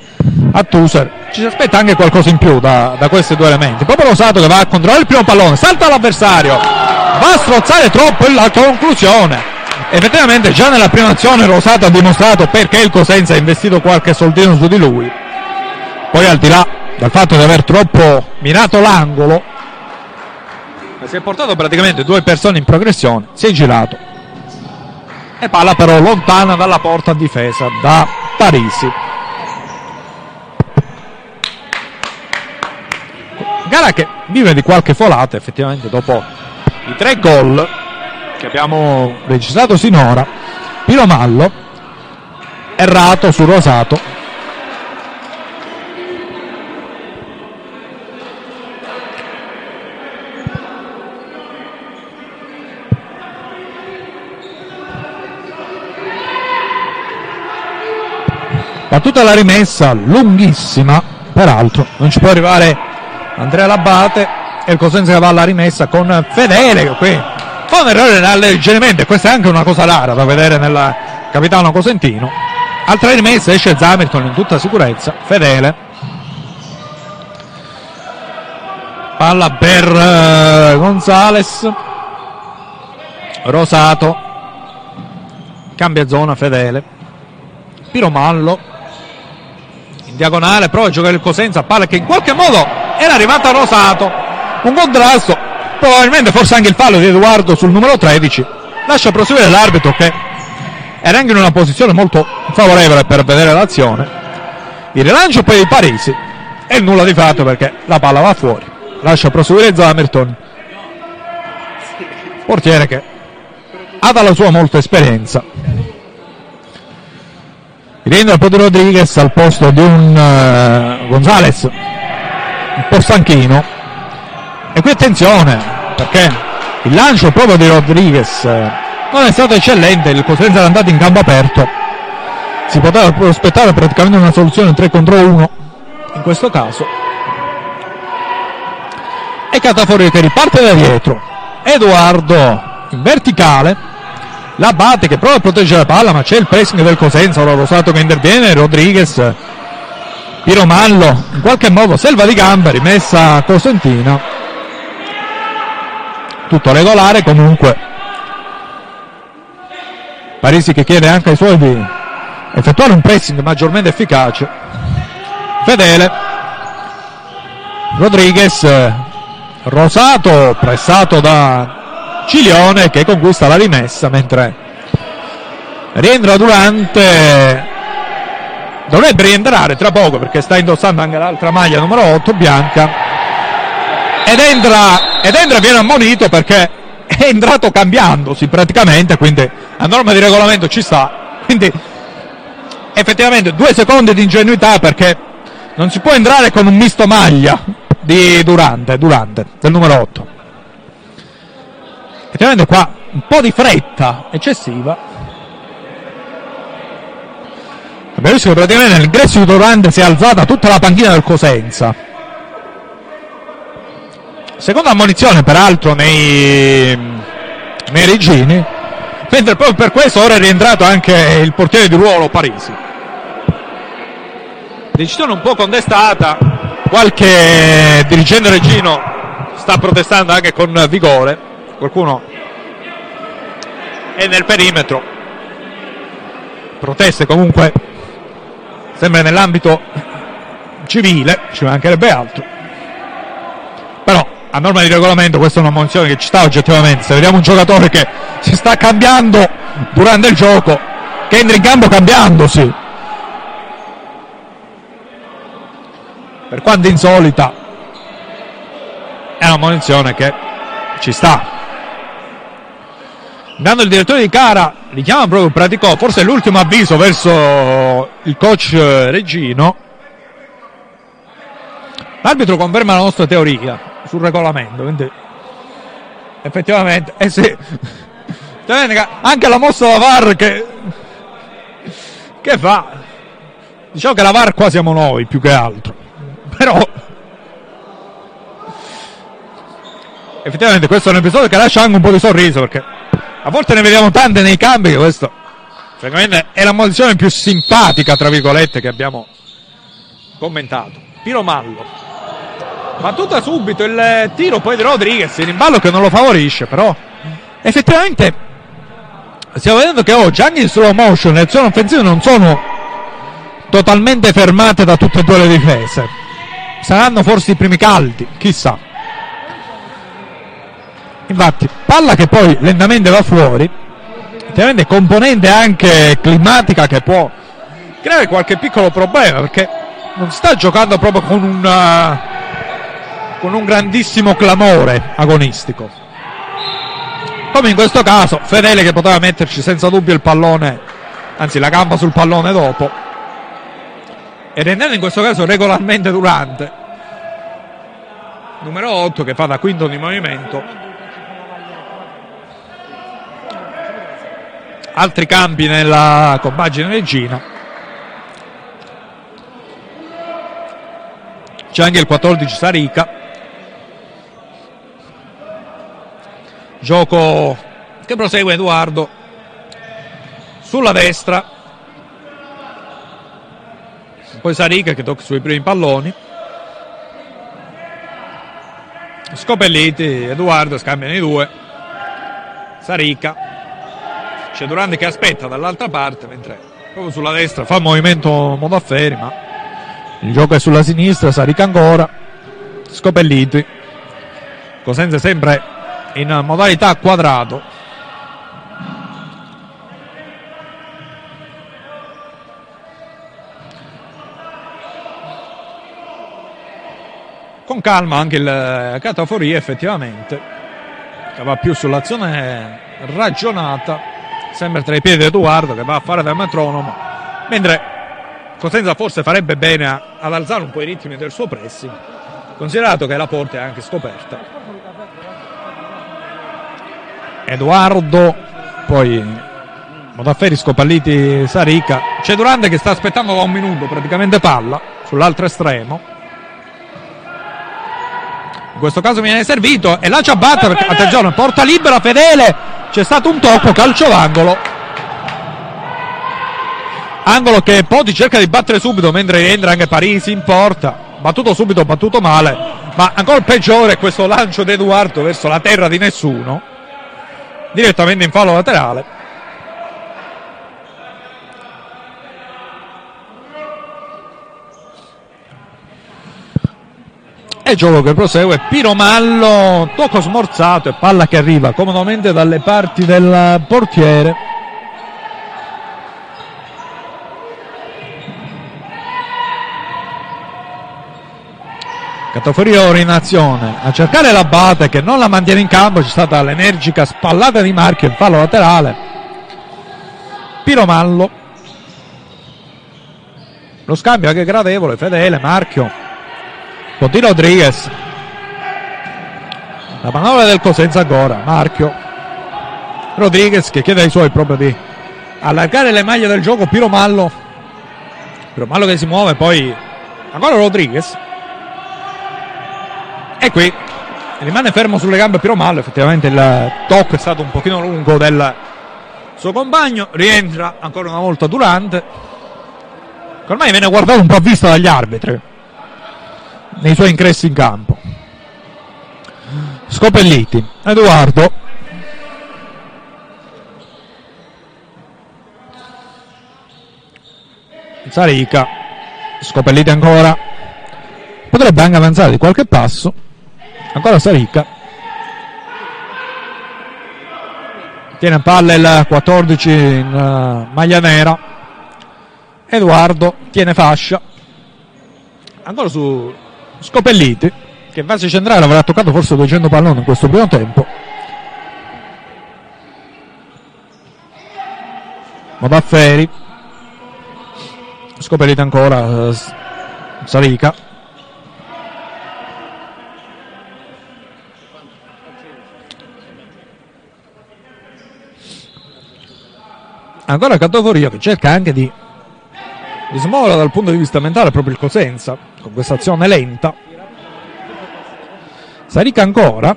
a, Tuser. Ci si aspetta anche qualcosa in più da, da, questi due elementi. Proprio Rosato che va a controllare il primo pallone, salta l'avversario, va a strozzare troppo la conclusione. Effettivamente già nella prima azione Rosato ha dimostrato perché il Cosenza ha investito qualche soldino su di lui. Poi al di là dal fatto di aver troppo minato l'angolo, si è portato praticamente due persone in progressione, si è girato e palla però lontana dalla porta difesa da Parisi. Gara che vive di qualche folata effettivamente dopo i tre gol che abbiamo registrato sinora. Piromallo errato su Rosato battuta la rimessa lunghissima peraltro non ci può arrivare Andrea Labate e il Cosenza che va alla rimessa con Fedele qui fa un errore alleggerimento questa è anche una cosa rara da vedere nel capitano cosentino. Altra rimessa esce Zamerton in tutta sicurezza Fedele. Palla per uh, Gonzales. Rosato. Cambia zona Fedele. Piromallo diagonale, prova a giocare il Cosenza, palla che in qualche modo era arrivata a Rosato, un contrasto, probabilmente forse anche il fallo di Edoardo sul numero 13, lascia proseguire l'arbitro che era anche in una posizione molto favorevole per vedere l'azione, il rilancio poi di Parisi e nulla di fatto perché la palla va fuori, lascia proseguire Zamerton, portiere che ha dalla sua molta esperienza rientra Pedro Rodriguez al posto di un uh, Gonzales un po' stanchino. E qui attenzione perché il lancio proprio di Rodriguez eh, non è stato eccellente il Cosenza è andato in campo aperto. Si poteva prospettare praticamente una soluzione 3 contro 1 in questo caso. E Catafori che riparte da dietro. Edoardo in verticale la batte che prova a proteggere la palla ma c'è il pressing del Cosenza ora Rosato che interviene Rodriguez Piromallo in qualche modo selva di gamba rimessa Cosentina. Tutto regolare comunque. Parisi che chiede anche ai suoi di effettuare un pressing maggiormente efficace. Fedele. Rodriguez Rosato pressato da Cilione che conquista la rimessa mentre rientra Durante. Dovrebbe rientrare tra poco perché sta indossando anche l'altra maglia numero 8 bianca. Ed entra, ed entra viene ammonito perché è entrato cambiandosi praticamente quindi a norma di regolamento ci sta. Quindi effettivamente due secondi di ingenuità perché non si può entrare con un misto maglia di Durante, Durante del numero 8 effettivamente qua un po' di fretta eccessiva. Abbiamo visto che praticamente nell'ingresso di Torrente si è alzata tutta la panchina del Cosenza. Seconda ammonizione peraltro nei, nei Regini. Mentre proprio per questo ora è rientrato anche il portiere di ruolo Parisi. Decisione un po' contestata. Qualche dirigente Regino sta protestando anche con vigore. Qualcuno è nel perimetro. Proteste comunque sempre nell'ambito civile, ci mancherebbe altro. Però a norma di regolamento questa è una munizione che ci sta oggettivamente. Se vediamo un giocatore che si sta cambiando durante il gioco, che entra in campo cambiandosi. Per quanto insolita, è una munizione che ci sta. Dando il direttore di cara, richiama proprio Praticò, forse l'ultimo avviso verso il coach Regino. L'arbitro conferma la nostra teoria sul regolamento, quindi effettivamente, eh sì, anche la mossa da VAR che, che fa, diciamo che la VAR qua siamo noi più che altro, però effettivamente questo è un episodio che lascia anche un po' di sorriso perché a volte ne vediamo tante nei cambi che questo francamente è la posizione più simpatica tra virgolette che abbiamo commentato. Piro Mallo. Battuta subito il tiro poi di Rodriguez in ballo che non lo favorisce però effettivamente stiamo vedendo che oggi anche in slow motion le azioni offensive non sono totalmente fermate da tutte e due le difese. Saranno forse i primi caldi chissà infatti palla che poi lentamente va fuori effettivamente componente anche climatica che può creare qualche piccolo problema perché non sta giocando proprio con un con un grandissimo clamore agonistico. Come in questo caso, Fedele che poteva metterci senza dubbio il pallone, anzi la gamba sul pallone dopo, e rendendo in questo caso regolarmente Durante, numero 8 che fa da quinto di movimento. Altri campi nella compagine regina. C'è anche il 14 Sarica. Gioco che prosegue Edoardo sulla destra. Poi Sarica che tocca sui primi palloni. Scopelliti, Edoardo scambiano i due. Sarica. C'è Durante che aspetta dall'altra parte mentre proprio sulla destra fa movimento Modafferi ma il gioco è sulla sinistra, Sarica ancora. Scopelliti. Cosenza sempre in modalità quadrato. Con calma anche il Cataforia effettivamente, che va più sull'azione ragionata, sempre tra i piedi di Edoardo che va a fare da metronomo, mentre Cosenza forse farebbe bene ad alzare un po' i ritmi del suo pressing, considerato che la porta è anche scoperta. Edoardo, poi Modafferi, Scopalliti, Sarica. C'è Durante che sta aspettando da un minuto praticamente palla sull'altro estremo. In questo caso viene servito e la ciabatta perché attenzione, porta libera fedele. C'è stato un tocco, calcio d'angolo. Angolo che Poti cerca di battere subito mentre rientra anche Parisi in porta. Battuto subito, battuto male. Ma ancora peggiore questo lancio di Edoardo verso la terra di nessuno direttamente in fallo laterale. E gioco che prosegue, Piromallo, tocco smorzato e palla che arriva comodamente dalle parti del portiere. Cataforiori in azione a cercare la bate che non la mantiene in campo c'è stata l'energica spallata di Marchio in fallo laterale. Piromallo lo scambio anche gradevole fedele Marchio Conti Rodriguez. La manovra del Cosenza ancora Marchio. Rodriguez che chiede ai suoi proprio di allargare le maglie del gioco Piromallo Piromallo che si muove, poi ancora Rodriguez. E qui rimane fermo sulle gambe Piromallo, effettivamente il tocco è stato un pochino lungo del suo compagno, rientra ancora una volta Durante, ormai viene guardato un po' a vista dagli arbitri nei suoi ingressi in campo. Scopelliti, Edoardo. Sarica, Scopelliti ancora. Potrebbe anche avanzare di qualche passo. Ancora Sarica. Tiene a palla il 14 in uh, maglia nera. Edoardo tiene fascia. Ancora su Scopelliti che in fase centrale avrà toccato forse 200 palloni in questo primo tempo. Modafferi. Scopelliti ancora. Uh, Sarica. ancora Catoforio che cerca anche di, di smuovere dal punto di vista mentale proprio il Cosenza con questa azione lenta. Sarica ancora.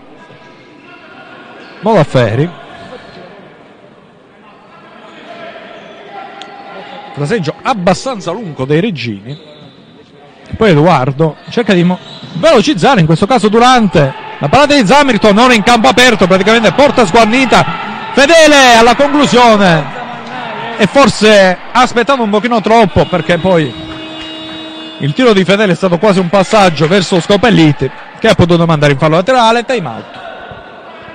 Molafferi fraseggio abbastanza lungo dei regini poi Edoardo cerca di velocizzare in questo caso Durante. La parata di Zamirton non in campo aperto praticamente porta sguarnita. Fedele alla conclusione. E forse ha aspettato un pochino troppo perché poi il tiro di Fedele è stato quasi un passaggio verso Scopelliti che ha potuto mandare in fallo laterale time out.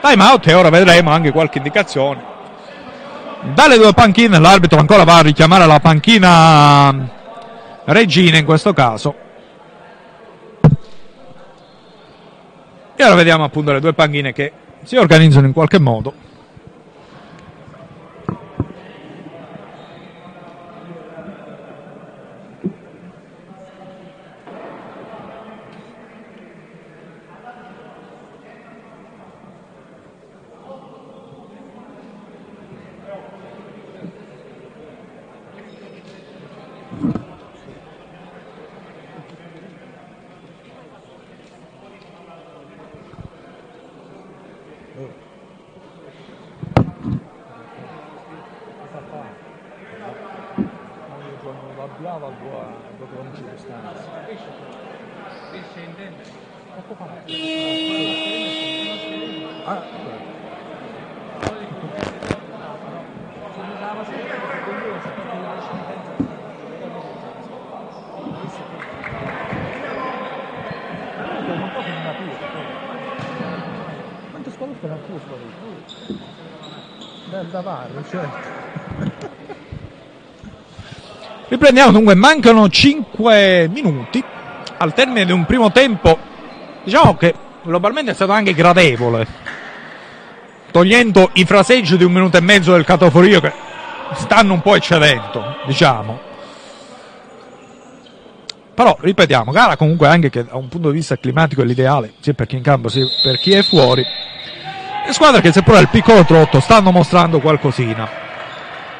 Time out e ora vedremo anche qualche indicazione. Dalle due panchine l'arbitro ancora va a richiamare la panchina Regina in questo caso. E ora vediamo appunto le due panchine che si organizzano in qualche modo Riprendiamo dunque, mancano 5 minuti al termine di un primo tempo, diciamo che globalmente è stato anche gradevole, togliendo i fraseggi di un minuto e mezzo del catoforio che stanno un po' eccedendo, diciamo. Però ripetiamo, gara comunque anche che da un punto di vista climatico è l'ideale, sia per chi in campo sia per chi è fuori. E squadre che seppur al piccolo trotto stanno mostrando qualcosina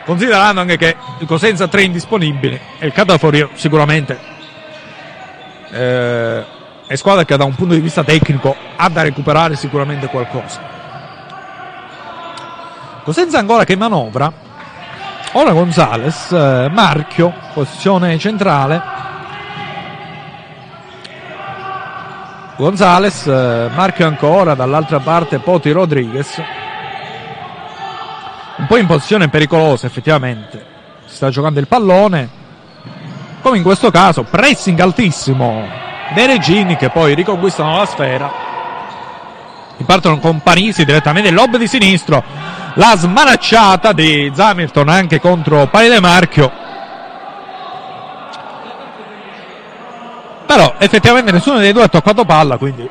considerando anche che il Cosenza ha tre indisponibili e il Cataforio sicuramente. Eh, è squadra che da un punto di vista tecnico ha da recuperare sicuramente qualcosa. Cosenza ancora che manovra. Ora Gonzales eh, Marchio posizione centrale. Gonzales eh, Marchio ancora dall'altra parte Poti Rodriguez un po' in posizione pericolosa effettivamente. Si sta giocando il pallone. Come in questo caso, pressing altissimo dei Regini che poi riconquistano la sfera. Ripartono con Panisi direttamente lob di sinistro. La smanacciata di Zamirton anche contro Palide Marchio. Però effettivamente nessuno dei due ha toccato palla, quindi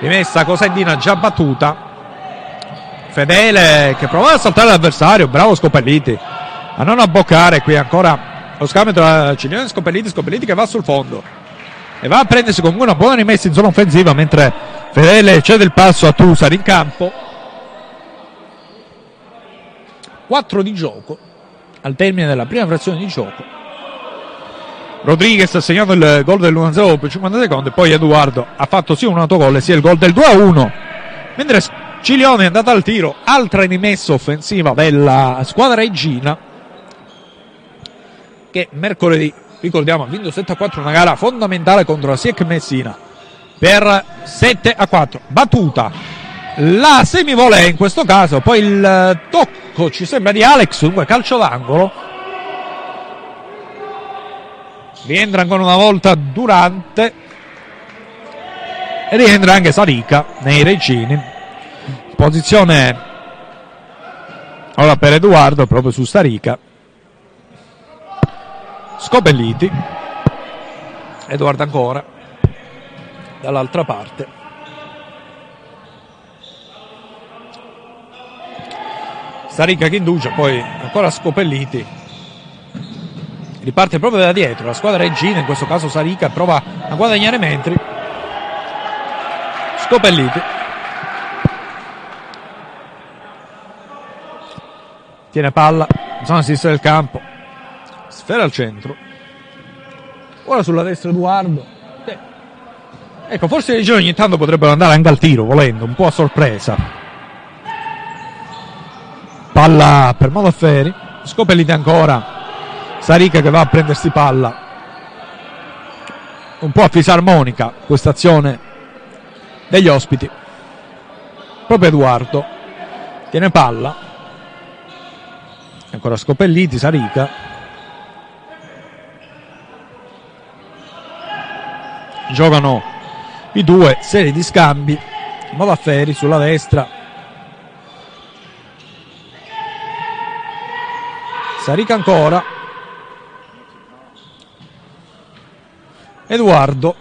rimessa Cosendina già battuta Fedele che prova a saltare l'avversario, bravo Scopelliti a non abboccare qui ancora lo scambio tra Cilione e Scopelliti, Scopelliti che va sul fondo e va a prendersi comunque una buona rimessa in zona offensiva mentre Fedele cede il passo a Tusari in campo 4 di gioco al termine della prima frazione di gioco Rodriguez ha segnato il gol dell'1-0 per 50 secondi, poi Edoardo ha fatto sia un autogol sia il gol del 2-1. Mentre Cilione è andato al tiro, altra rimessa offensiva della squadra regina che mercoledì, ricordiamo, ha vinto 7-4 una gara fondamentale contro la SIEC Messina per 7-4. Battuta. La semivolea in questo caso, poi il tocco ci sembra di Alex, dunque calcio d'angolo. Rientra ancora una volta Durante. E rientra anche Sarica nei regini posizione. Ora per Edoardo proprio su Sarica Scopelliti. Edoardo ancora dall'altra parte. Sarica che induce poi ancora Scopelliti. Riparte proprio da dietro la squadra regina in questo caso Sarica prova a guadagnare metri Scopelliti tiene palla zona sinistra del campo. Sfera al centro. Ora sulla destra Edoardo. Eh. ecco forse i legioni ogni tanto potrebbero andare anche al tiro volendo un po' a sorpresa. Palla per Modafferi Scopelliti ancora. Sarica che va a prendersi palla. Un po' a fisarmonica questa azione degli ospiti. Proprio Edoardo. Tiene palla ancora Scopelliti Sarica. Giocano i due serie di scambi. Modafferi sulla destra. Sarica ancora. Edoardo.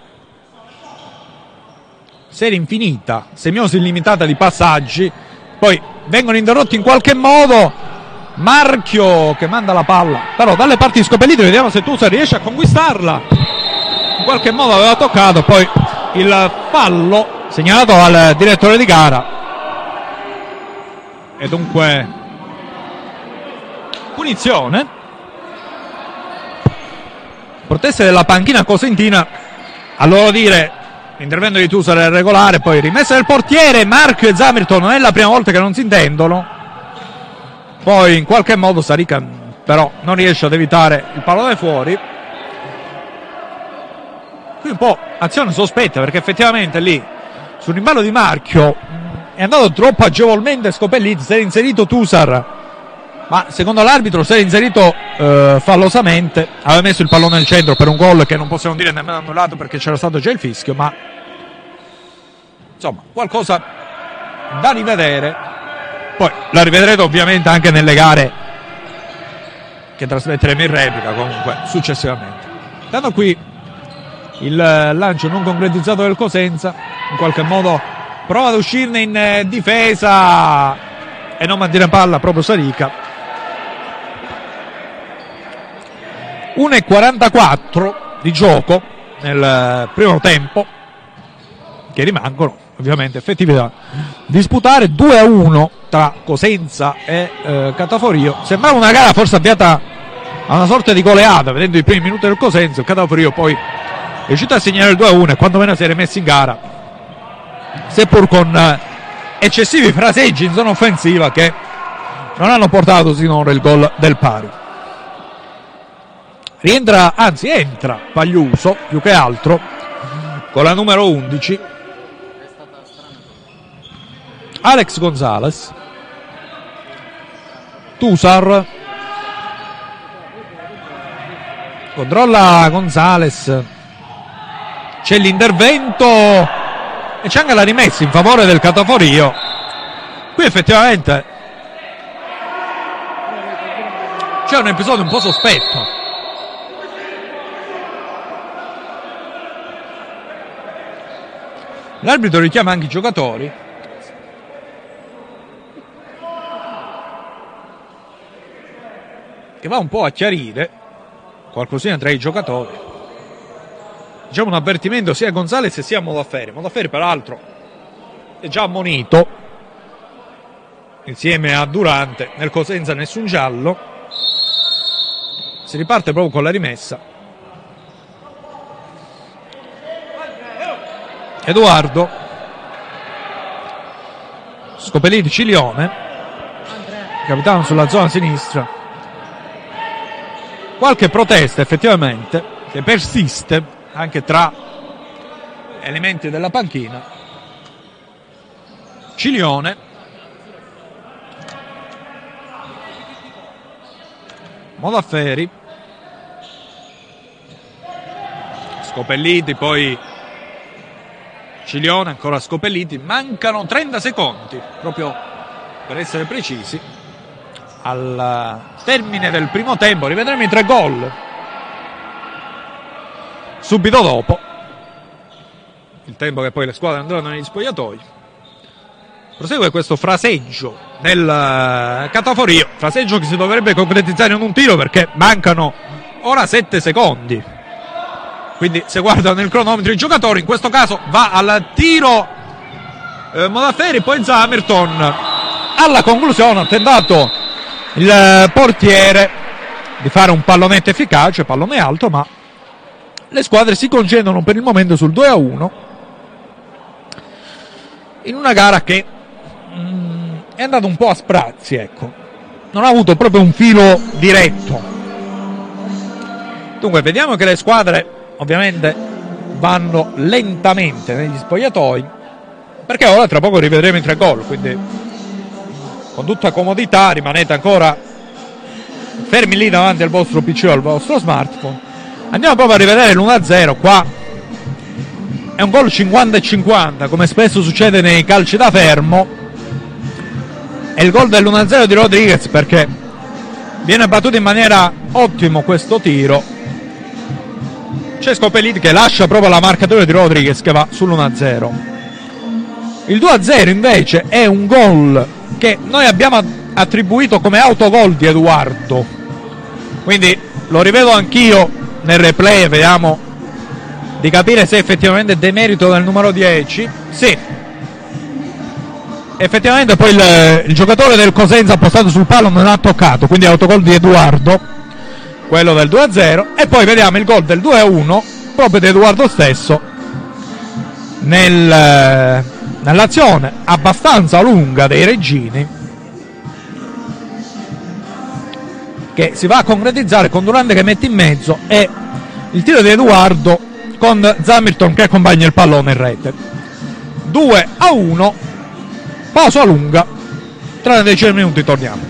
Serie infinita, semiosi illimitata di passaggi, poi vengono interrotti in qualche modo. Marchio che manda la palla, però dalle parti scopellite vediamo se Tusa riesce a conquistarla. In qualche modo aveva toccato, poi il fallo segnalato al direttore di gara. E dunque punizione Proteste della panchina cosentina, a loro dire l'intervento di Tusar è regolare, poi rimessa del portiere, Marco e Zamirton non è la prima volta che non si intendono. Poi in qualche modo Sarica però non riesce ad evitare il pallone fuori. Qui un po' azione sospetta perché effettivamente lì sul rimballo di Marchio è andato troppo agevolmente Scopelliti, si è inserito Tusar ma secondo l'arbitro si è inserito eh, fallosamente, aveva messo il pallone al centro per un gol che non possiamo dire nemmeno annullato perché c'era stato già il fischio, ma insomma qualcosa da rivedere. Poi la rivedrete ovviamente anche nelle gare che trasmetteremo in replica comunque successivamente. Tanto qui il lancio non concretizzato del Cosenza, in qualche modo prova ad uscirne in eh, difesa e non mantiene palla proprio Sarica 1,44 di gioco nel eh, primo tempo che rimangono ovviamente effettivi da disputare. 2 a 1 tra Cosenza e eh, Cataforio. Sembrava una gara forse avviata a una sorta di goleata vedendo i primi minuti del Cosenza il Cataforio poi è riuscito a segnare il 2 a 1 e quantomeno si è rimesso in gara seppur con eh, eccessivi fraseggi in zona offensiva che non hanno portato sinora il gol del pari. Rientra, anzi entra Pagliuso più che altro con la numero 11 Alex Gonzalez. Tusar. Controlla Gonzalez. C'è l'intervento. E c'è anche la rimessa in favore del Cataforio. Qui effettivamente c'è un episodio un po' sospetto. L'arbitro richiama anche i giocatori. che va un po' a chiarire qualcosina tra i giocatori. Diciamo un avvertimento sia a Gonzalez sia a Modafferi. Modafferi, peraltro, è già ammonito insieme a Durante, nel Cosenza nessun giallo. Si riparte proprio con la rimessa. Edoardo Scopellini Cilione capitano sulla zona sinistra qualche protesta effettivamente che persiste anche tra elementi della panchina. Cilione. Modafferi Scopelliti poi Cilione ancora Scopelliti. Mancano 30 secondi proprio per essere precisi al termine del primo tempo rivedremo i tre gol. Subito dopo. Il tempo che poi le squadre andranno negli spogliatoi. Prosegue questo fraseggio del eh, cataforio. Fraseggio che si dovrebbe concretizzare in un tiro perché mancano ora 7 secondi. Quindi se guardano nel cronometro i giocatori in questo caso va al tiro eh, Modafferi poi Zamerton. Alla conclusione ha tentato il portiere di fare un pallonetto efficace pallone alto ma le squadre si concentrano per il momento sul 2 a 1 in una gara che mm, è andata un po' a sprazzi ecco. Non ha avuto proprio un filo diretto. Dunque vediamo che le squadre ovviamente vanno lentamente negli spogliatoi perché ora tra poco rivedremo i tre gol quindi con tutta comodità rimanete ancora fermi lì davanti al vostro PC o al vostro smartphone. Andiamo proprio a rivedere l'1-0 qua. È un gol 50 50 come spesso succede nei calci da fermo. È il gol dell'1-0 di Rodriguez perché viene battuto in maniera ottima questo tiro. C'è Scopelliti che lascia proprio la marcatura di Rodriguez che va sull'1-0 il 2-0 invece è un gol che noi abbiamo attribuito come autogol di Edoardo. Quindi lo rivedo anch'io nel replay vediamo di capire se effettivamente è demerito del numero 10 sì. Effettivamente poi il, il giocatore del Cosenza appostato sul palo non ha toccato quindi autogol di Edoardo quello del 2-0 e poi vediamo il gol del 2-1 proprio di Edoardo stesso nel, nell'azione abbastanza lunga dei Reggini che si va a concretizzare con Durante che mette in mezzo e il tiro di Edoardo con Zamirton che accompagna il pallone in rete. 2 a 1 pausa lunga tra una decina di minuti torniamo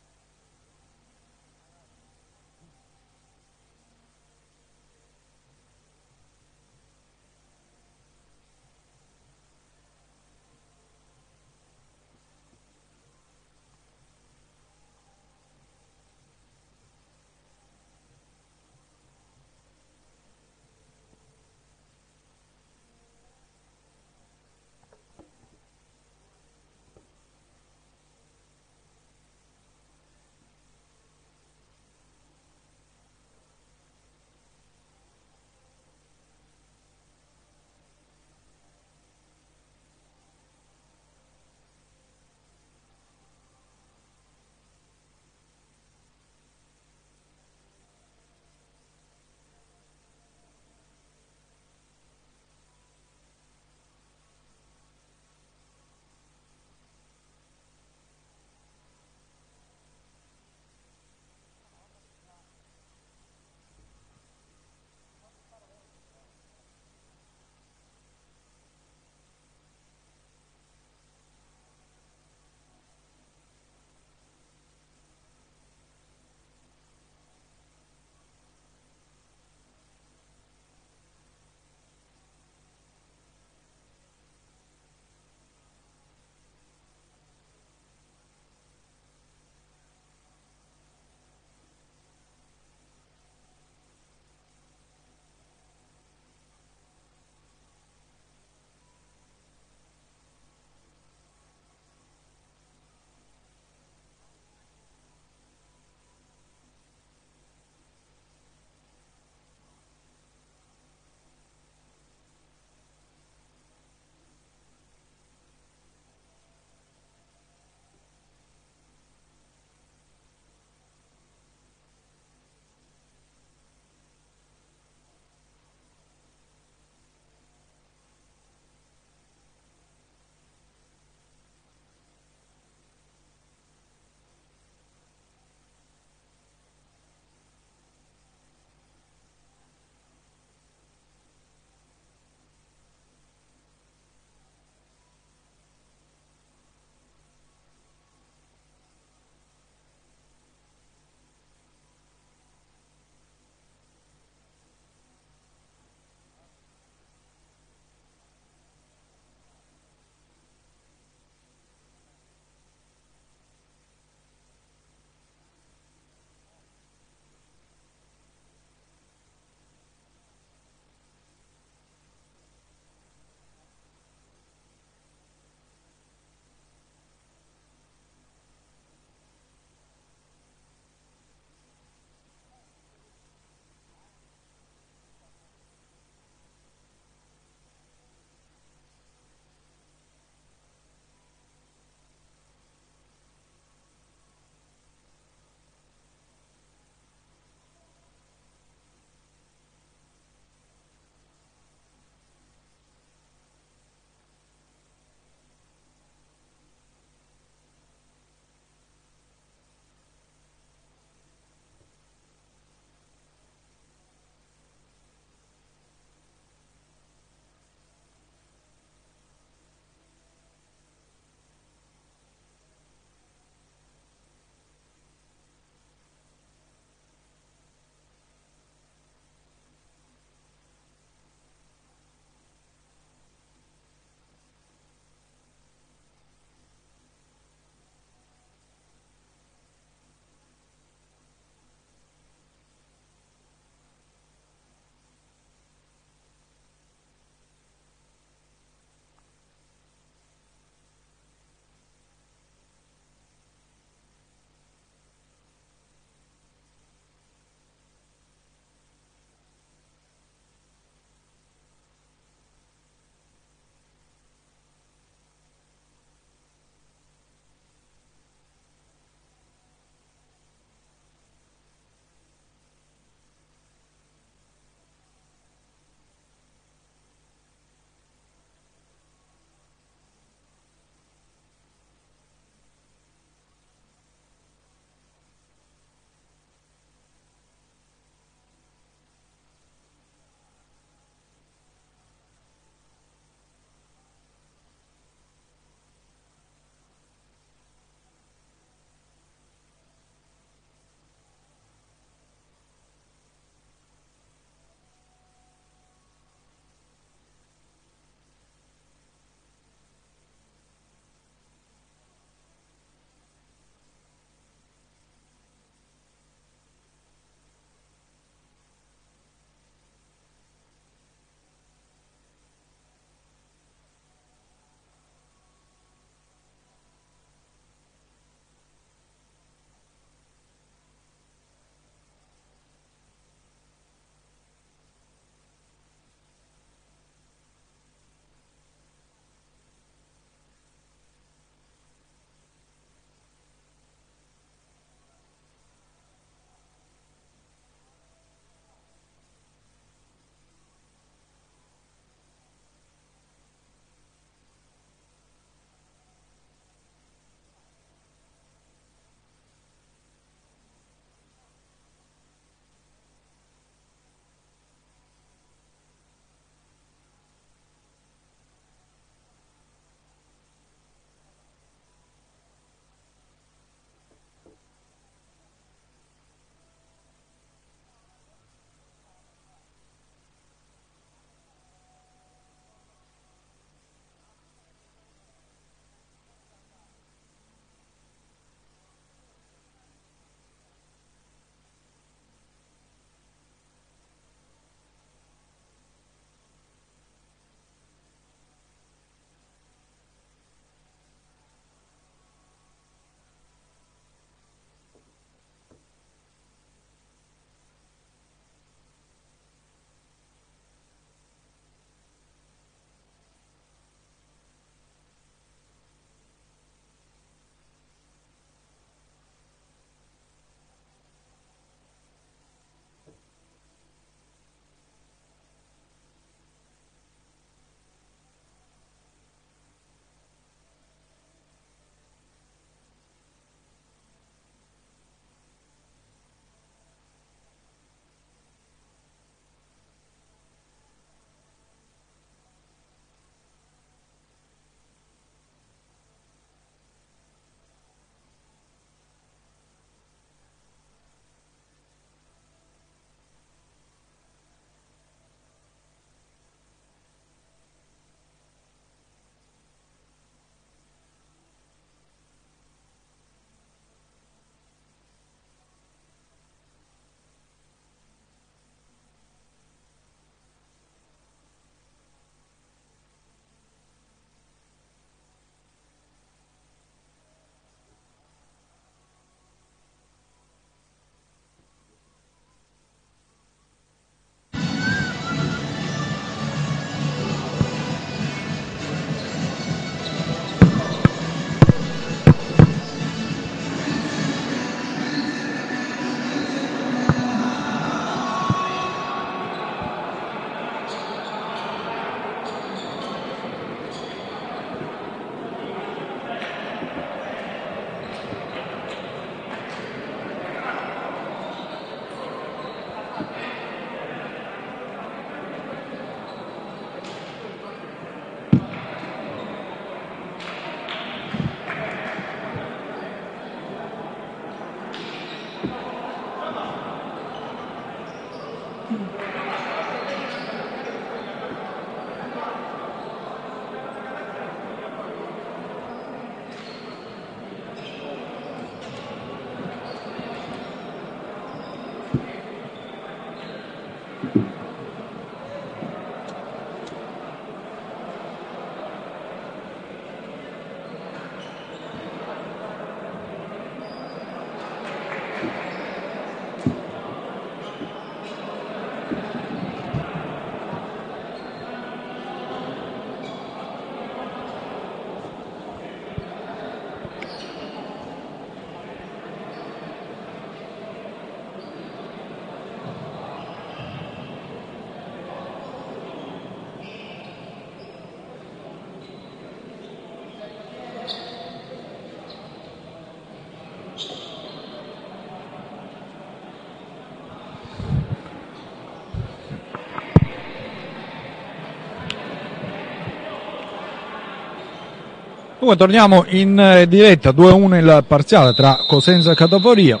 Dunque torniamo in eh, diretta 2-1 il parziale tra Cosenza e Cataforia.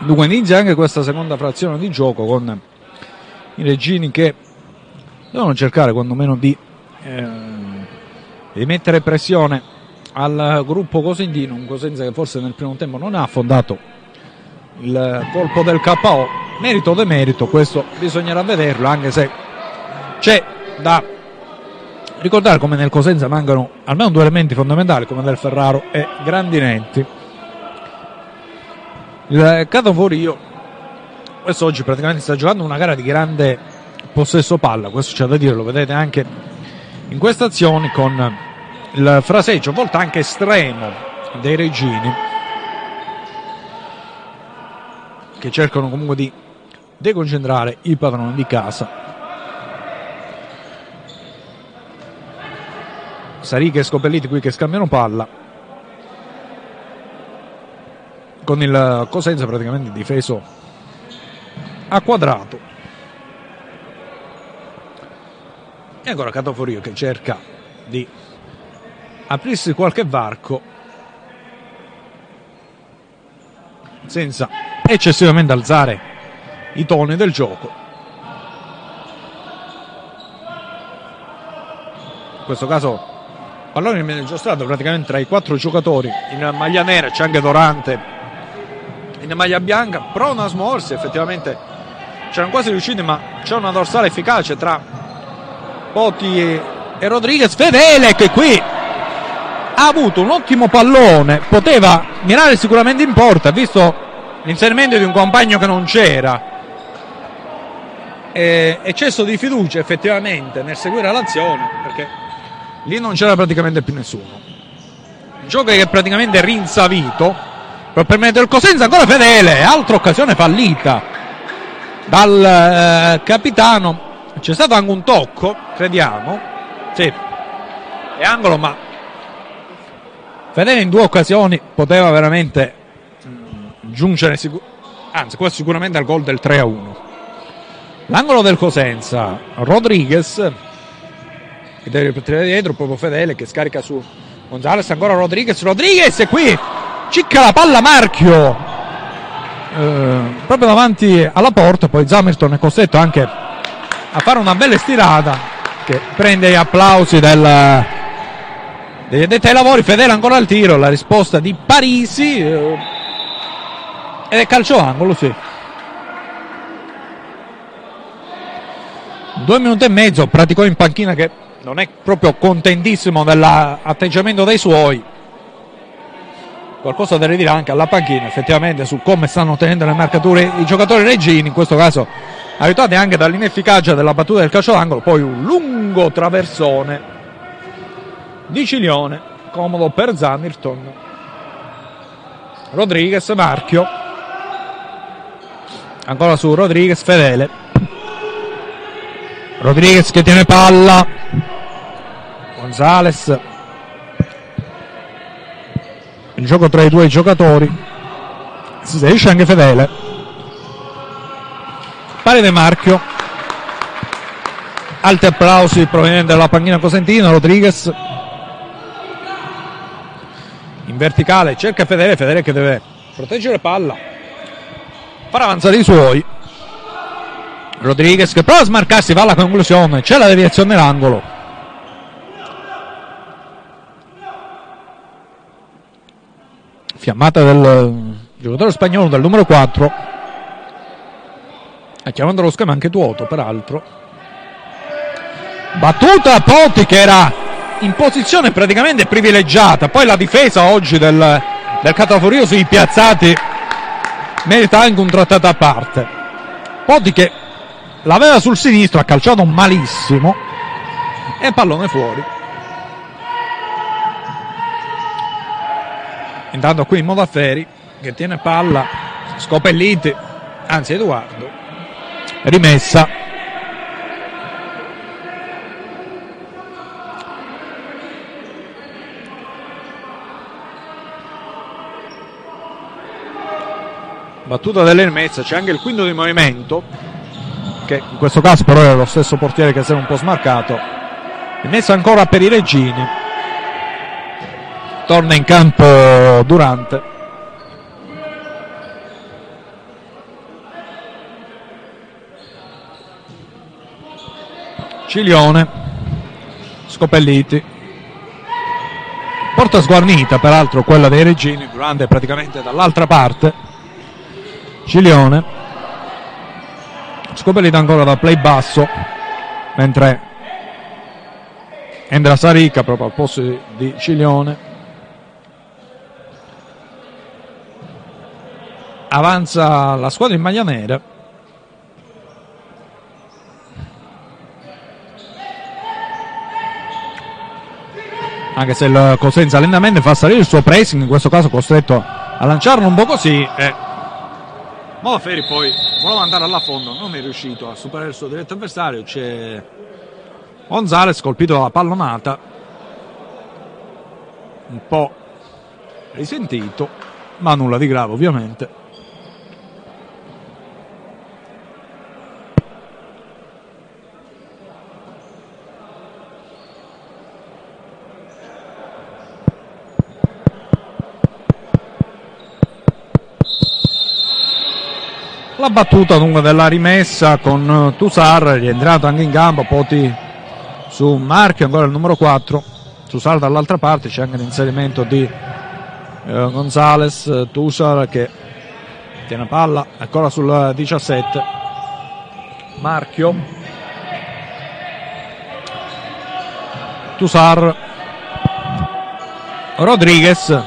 Dunque inizia anche questa seconda frazione di gioco con i regini che devono cercare quantomeno di, eh, di mettere pressione al gruppo cosentino, un Cosenza che forse nel primo tempo non ha affondato il colpo del KO, merito o demerito, questo bisognerà vederlo, anche se c'è da ricordare come nel Cosenza mancano almeno due elementi fondamentali come del Ferraro e Grandinetti. Il Catoforio quest'oggi praticamente sta giocando una gara di grande possesso palla, questo c'è da dire, lo vedete anche in queste azioni con il fraseggio, a volte anche estremo dei regini che cercano comunque di deconcentrare i padroni di casa. Sariga e Scopelliti qui che scambiano palla con il Cosenza praticamente difeso a quadrato e ancora Catoforio che cerca di aprirsi qualche varco senza eccessivamente alzare i toni del gioco. In questo caso pallone viene giostrato praticamente tra i quattro giocatori in maglia nera, c'è anche Dorante in maglia bianca, pronto a smuoversi, effettivamente c'erano quasi riusciti ma c'è una dorsale efficace tra Poti e, e Rodriguez, Fedele che qui ha avuto un ottimo pallone, poteva mirare sicuramente in porta, visto l'inserimento di un compagno che non c'era. Eccesso di fiducia effettivamente nel seguire l'azione, perché lì non c'era praticamente più nessuno. Il gioco è praticamente rinsavito per permettere il Cosenza, ancora fedele, altra occasione fallita dal eh, capitano. C'è stato anche un tocco, crediamo. Sì, è angolo, ma Fedele in due occasioni poteva veramente mm, giungere, sicur- anzi questo sicuramente al gol del 3 a 1. L'angolo del Cosenza, Rodriguez che deve ripetere dietro, proprio Fedele che scarica su Gonzales, ancora Rodriguez, Rodriguez e qui! Cicca la palla Marchio! Eh, proprio davanti alla porta, poi Zamerton è costretto anche a fare una bella stirata che prende gli applausi del degli addetti ai lavori, fedele ancora al tiro, la risposta di Parisi eh, ed è calcio angolo, sì. Due minuti e mezzo, praticò in panchina che non è proprio contentissimo dell'atteggiamento dei suoi. Qualcosa da ridire anche alla panchina, effettivamente, su come stanno tenendo le marcature i giocatori regini, in questo caso aiutati anche dall'inefficacia della battuta del calcio d'angolo, poi un lungo traversone di Cilione, comodo per Zamirton. Rodriguez, Marchio. Ancora su Rodriguez, Fedele. Rodriguez che tiene palla. Gonzales. Il gioco tra i due giocatori. Si inserisce anche Fedele. Pare Marchio. Alti applausi provenienti dalla panchina cosentina. Rodriguez in verticale, cerca Fedele, Fedele che deve proteggere palla, far avanzare i suoi. Rodriguez che prova a smarcarsi, va alla conclusione, c'è la deviazione nell'angolo. Fiammata del giocatore spagnolo del numero 4. Ha chiamato lo schema anche Tuoto, peraltro. Battuta a Poti che era in posizione praticamente privilegiata. Poi la difesa oggi del, del Cataforio sui piazzati merita anche un trattato a parte. Podi che l'aveva sul sinistro, ha calciato malissimo e pallone fuori. Intanto qui Modafferi che tiene palla, Scopelliti, anzi Edoardo, rimessa battuta dell'Elmezza, c'è anche il quinto di movimento, che in questo caso però è lo stesso portiere che si è un po' smarcato. Mezzo ancora per i Regini. Torna in campo Durante. Ciglione, Scopelliti, porta sguarnita peraltro quella dei Regini, Durante praticamente dall'altra parte, Ciglione, Scopelliti ancora da play basso, mentre Endra Sarica proprio al posto di Ciglione. Avanza la squadra in maglia nera. Anche se il Cosenza lentamente fa salire il suo pressing, in questo caso costretto a lanciarlo un po' così. E Molaferi poi voleva andare alla fondo, non è riuscito a superare il suo diretto avversario. C'è Gonzales colpito dalla pallonata, un po' risentito, ma nulla di grave ovviamente. Battuta dunque della rimessa con Tusar, rientrato anche in campo, Poti su Marchio, ancora il numero 4. Su Sala dall'altra parte c'è anche l'inserimento di eh, Gonzales, Tusar che tiene palla, ancora sul 17. Marchio. Tusar. Rodriguez.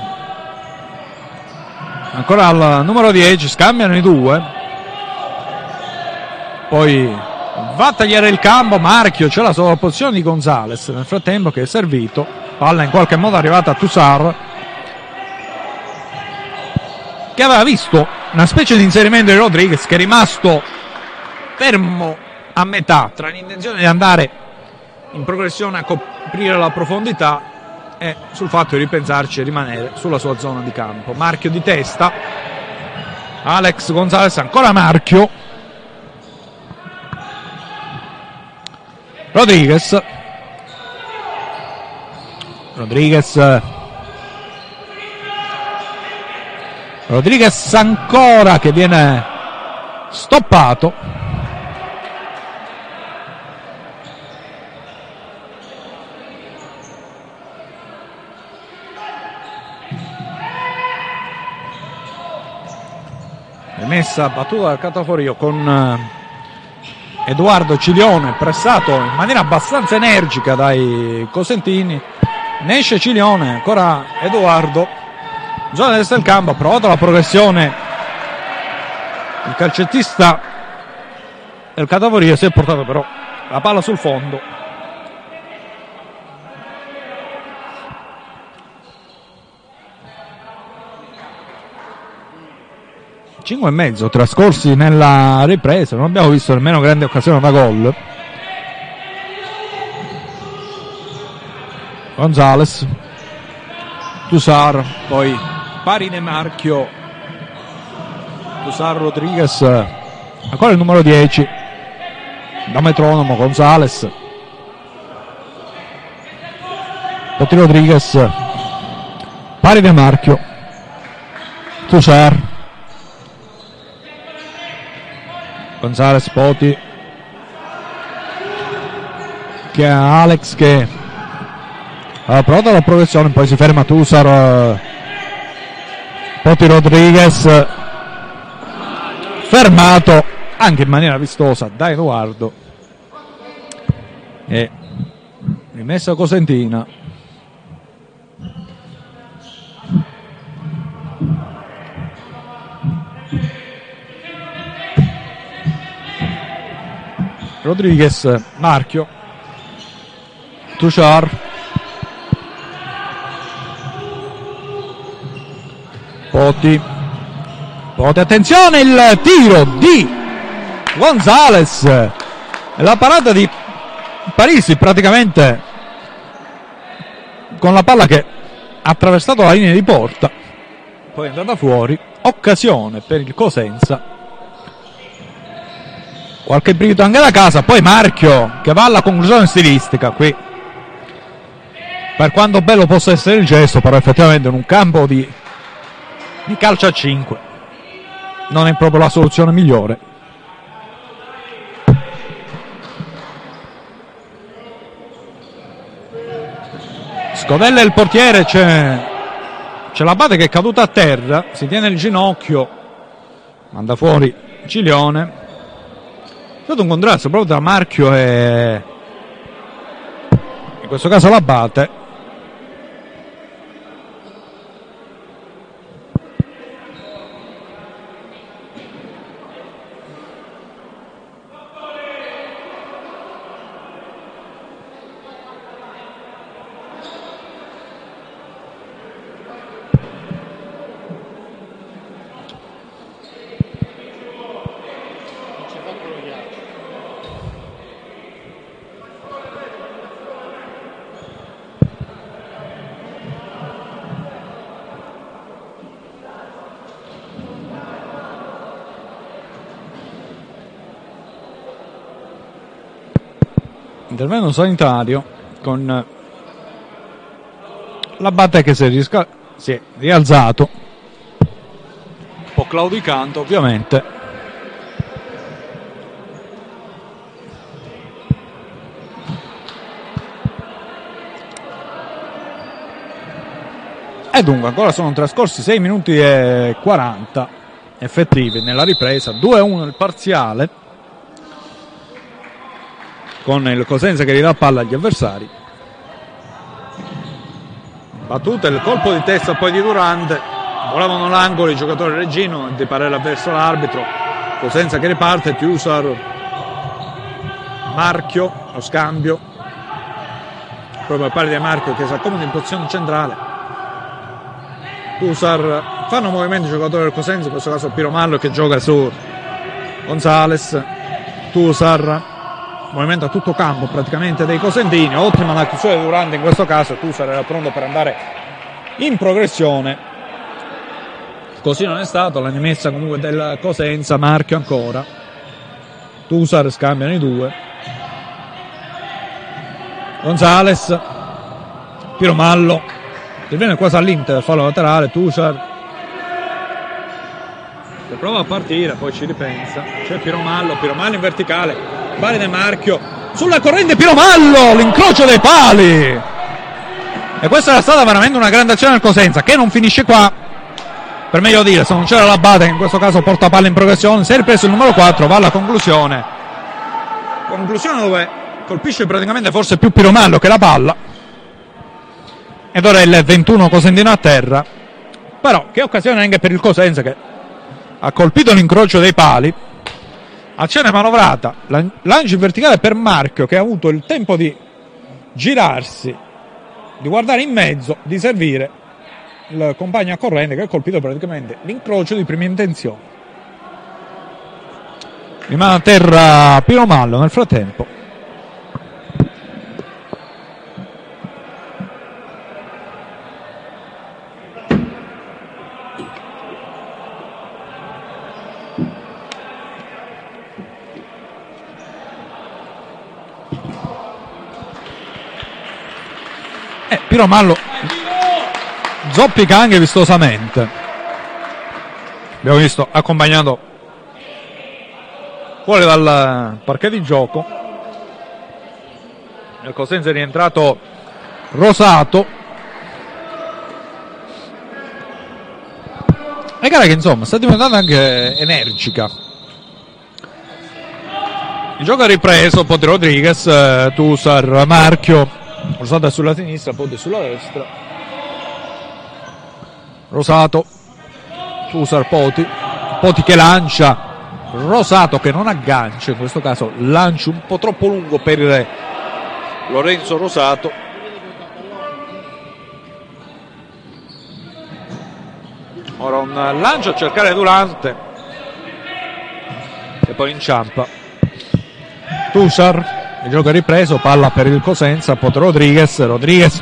Ancora al numero 10, scambiano i due. Poi va a tagliare il campo Marchio c'è la sovrapposizione di Gonzales. Nel frattempo che è servito palla in qualche modo arrivata a Tussar che aveva visto una specie di inserimento di Rodriguez che è rimasto fermo a metà tra l'intenzione di andare in progressione a coprire la profondità e sul fatto di ripensarci e rimanere sulla sua zona di campo. Marchio di testa Alex Gonzales ancora Marchio Rodriguez. Rodriguez. Rodriguez ancora che viene stoppato. Messa battuta dal Cataforio con eh, Edoardo Cilione pressato in maniera abbastanza energica dai Cosentini. Ne esce Cilione ancora Edoardo. Zona destra del campo ha provato la progressione. Il calcettista del Catavoria si è portato però la palla sul fondo 5 e mezzo trascorsi nella ripresa, non abbiamo visto nemmeno grande occasione da gol. Gonzales, Tusar, poi Parine Marchio, Tusar Rodriguez, ancora il numero 10, da metronomo Gonzales, Poti Rodriguez, Parine Marchio, Tusar. Gonzales Poti. Che ha Alex che ha provato la progressione poi si ferma Tusar eh, Poti Rodriguez fermato anche in maniera vistosa da Edoardo e rimessa Cosentina Rodriguez, Marchio, Tuchar, Poti, Poti, attenzione il tiro di Gonzales, la parata di Parisi praticamente con la palla che ha attraversato la linea di porta, poi è andata fuori, occasione per il Cosenza qualche brivido anche da casa, poi Marchio che va alla conclusione stilistica qui. per quanto bello possa essere il gesto, però effettivamente in un campo di, di calcio a 5 non è proprio la soluzione migliore. Scodella il portiere, c'è, c'è la base che è caduta a terra, si tiene il ginocchio, manda fuori Cilione. Stato un contrasto proprio tra Marchio e in questo caso l'Abate intervento sanitario con l'Abate che si è, risca- si è rialzato, un po' claudicante ovviamente. E dunque ancora sono trascorsi 6 minuti e 40 effettivi nella ripresa, 2-1 il parziale con il Cosenza che ridà palla agli avversari. Battuta il colpo di testa poi di Durante, volavano l'angolo i giocatori Regino di parere verso l'arbitro, Cosenza che riparte, Tiusar, Marchio, lo scambio, proprio al pari di Marchio che si accomoda in posizione centrale. Tiusar fanno movimento i giocatori del Cosenza, in questo caso Piromallo che gioca su Gonzales, Tusar movimento a tutto campo praticamente dei Cosentini, ottima la chiusura di Durante in questo caso, Tusar era pronto per andare in progressione, così non è stato, la rimessa comunque del Cosenza, Marchio ancora, Tusar scambiano i due, Gonzales, Piromallo, interviene quasi all'Inter, fallo laterale, Tusar. Prova a partire, poi ci ripensa, c'è Piromallo, Piromallo in verticale, Bari del Marchio sulla corrente Piromallo, l'incrocio dei pali. E questa era stata veramente una grande azione del Cosenza che non finisce qua. Per meglio dire, se non c'era la Bate che in questo caso porta palla in progressione, si è ripreso il numero 4, va alla conclusione. Conclusione dove colpisce praticamente forse più Piromallo che la palla. Ed ora il 21 Cosentino a terra. Però che occasione anche per il Cosenza che ha colpito l'incrocio dei pali azione manovrata, lancio in verticale per Marchio che ha avuto il tempo di girarsi, di guardare in mezzo, di servire il compagno a corrente che ha colpito praticamente l'incrocio di prima intenzione. Rimane a terra Pino Mallo nel frattempo. Eh, Piromallo zoppica anche vistosamente. Abbiamo visto accompagnato fuori dal parquet di gioco. Nel Cosenza è rientrato Rosato. E gara che insomma sta diventando anche energica. Il gioco è ripreso, Pote Rodriguez, eh, Tusar, Marchio, Rosato è sulla sinistra, Ponte sulla destra. Rosato, Susar Poti, Poti che lancia, Rosato che non aggancia, in questo caso lancio un po' troppo lungo per Lorenzo Rosato. Ora un lancio a cercare Durante che poi inciampa. Tusar il gioco è ripreso, palla per il Cosenza, Pot Rodriguez, Rodriguez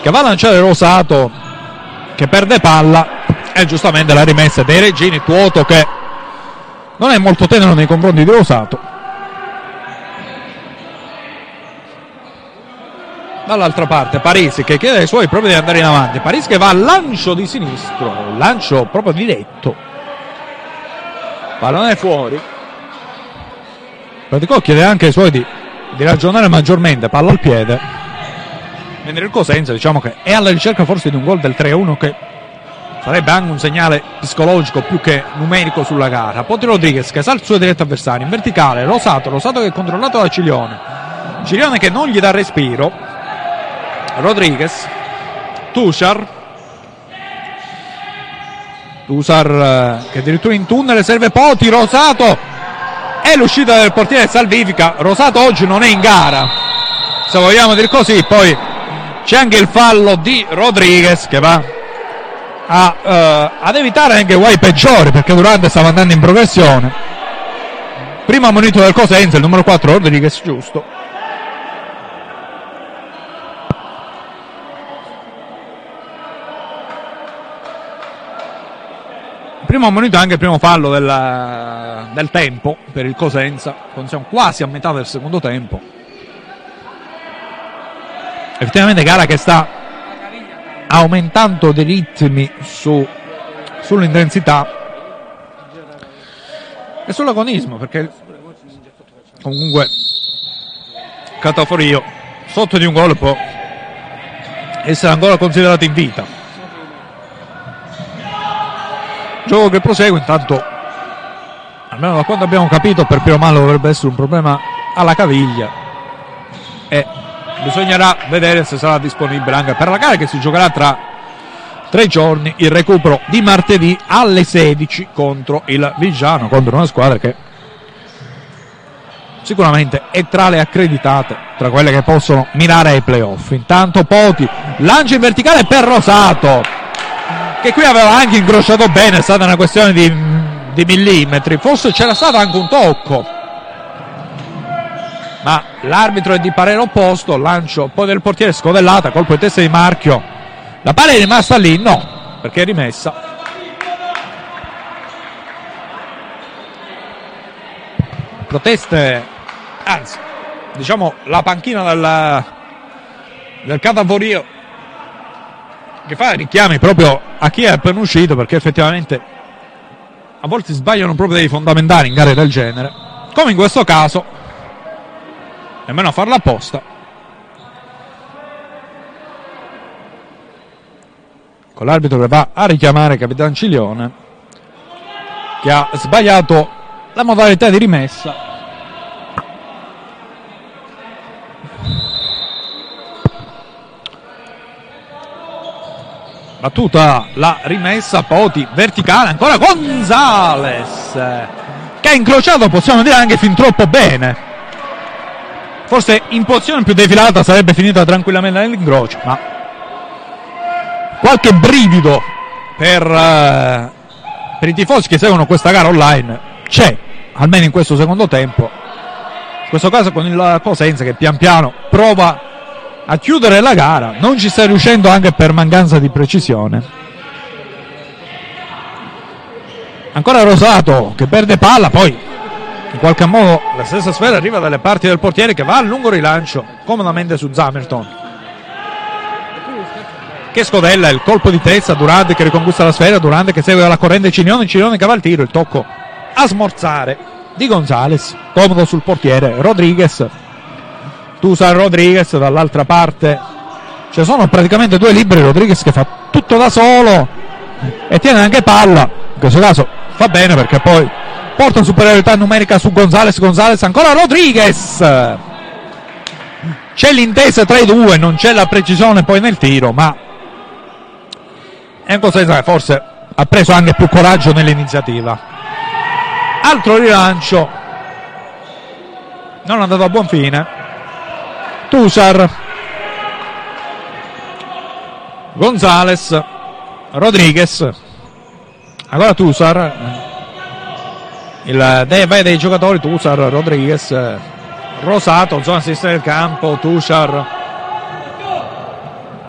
che va a lanciare Rosato che perde palla e giustamente la rimessa dei Regini, Tuoto che non è molto tenero nei confronti di Rosato. dall'altra parte Parisi che chiede ai suoi proprio di andare in avanti. Parisi che va al lancio di sinistro lancio proprio diretto. Pallone fuori. Praticò chiede anche ai suoi di, di ragionare maggiormente palla al piede. Mentre il Cosenza diciamo che è alla ricerca forse di un gol del 3-1 che sarebbe anche un segnale psicologico più che numerico sulla gara. Poti Rodriguez che sa il suo diretto avversario in verticale Rosato, Rosato che è controllato da Cilione. Cilione che non gli dà respiro. Rodriguez Tushar Tushar eh, che addirittura in tunnel serve Poti Rosato e l'uscita del portiere salvifica. Rosato oggi non è in gara. Se vogliamo dire così poi c'è anche il fallo di Rodriguez che va a, uh, ad evitare anche guai peggiori perché Durante stava andando in progressione. Prima monito del Cosenza il numero 4 Rodriguez giusto primo monito anche il primo fallo del, del tempo per il Cosenza. Siamo quasi a metà del secondo tempo. Effettivamente gara che sta aumentando dei ritmi su, sull'intensità e sull'agonismo perché comunque Cataforio sotto di un gol può essere ancora considerato in vita gioco che prosegue intanto almeno da quando abbiamo capito per Piero Malo dovrebbe essere un problema alla caviglia. E bisognerà vedere se sarà disponibile anche per la gara che si giocherà tra tre giorni il recupero di martedì alle 16 contro il Vigiano contro una squadra che sicuramente è tra le accreditate tra quelle che possono mirare ai playoff. Intanto Poti lancia in verticale per Rosato che qui aveva anche incrociato bene è stata una questione di, di millimetri forse c'era stato anche un tocco ma l'arbitro è di parere opposto, lancio poi del portiere scodellata, colpo di testa di marchio. La palla è rimasta lì? No, perché è rimessa. Proteste, anzi, diciamo la panchina del, del Catavorio che fa richiami proprio a chi è appena uscito perché effettivamente a volte sbagliano proprio dei fondamentali in gare del genere. Come in questo caso nemmeno a farla apposta. Con l'arbitro che va a richiamare Capitan Ciglione, che ha sbagliato la modalità di rimessa. Battuta la rimessa, Poti verticale, ancora Gonzales che ha incrociato, possiamo dire anche fin troppo bene forse in posizione più defilata sarebbe finita tranquillamente nell'ingrocio, ma qualche brivido per, uh, per, i tifosi che seguono questa gara online c'è, almeno in questo secondo tempo. In questo caso con il Cosenza che pian piano prova a chiudere la gara, non ci sta riuscendo anche per mancanza di precisione. Ancora Rosato che perde palla, poi in qualche modo la stessa sfera arriva dalle parti del portiere che va a lungo rilancio comodamente su Zamerton che scodella il colpo di testa Durante che riconquista la sfera Durante che segue la corrente Cinione Cinione che va al tiro il tocco a smorzare di Gonzales comodo sul portiere Rodriguez Tusa Rodriguez dall'altra parte. Ci sono praticamente due liberi Rodriguez che fa tutto da solo e tiene anche palla. In questo caso fa bene perché poi porta superiorità numerica su Gonzales. Gonzales ancora Rodriguez. C'è l'intesa tra i due non c'è la precisione poi nel tiro ma è un forse ha preso anche più coraggio nell'iniziativa. Altro rilancio. Non è andato a buon fine Tusar. Gonzales Rodriguez ancora Tusar. Il deve dei giocatori Tusar, Rodriguez, Rosato, zona sinistra del campo, Tusar,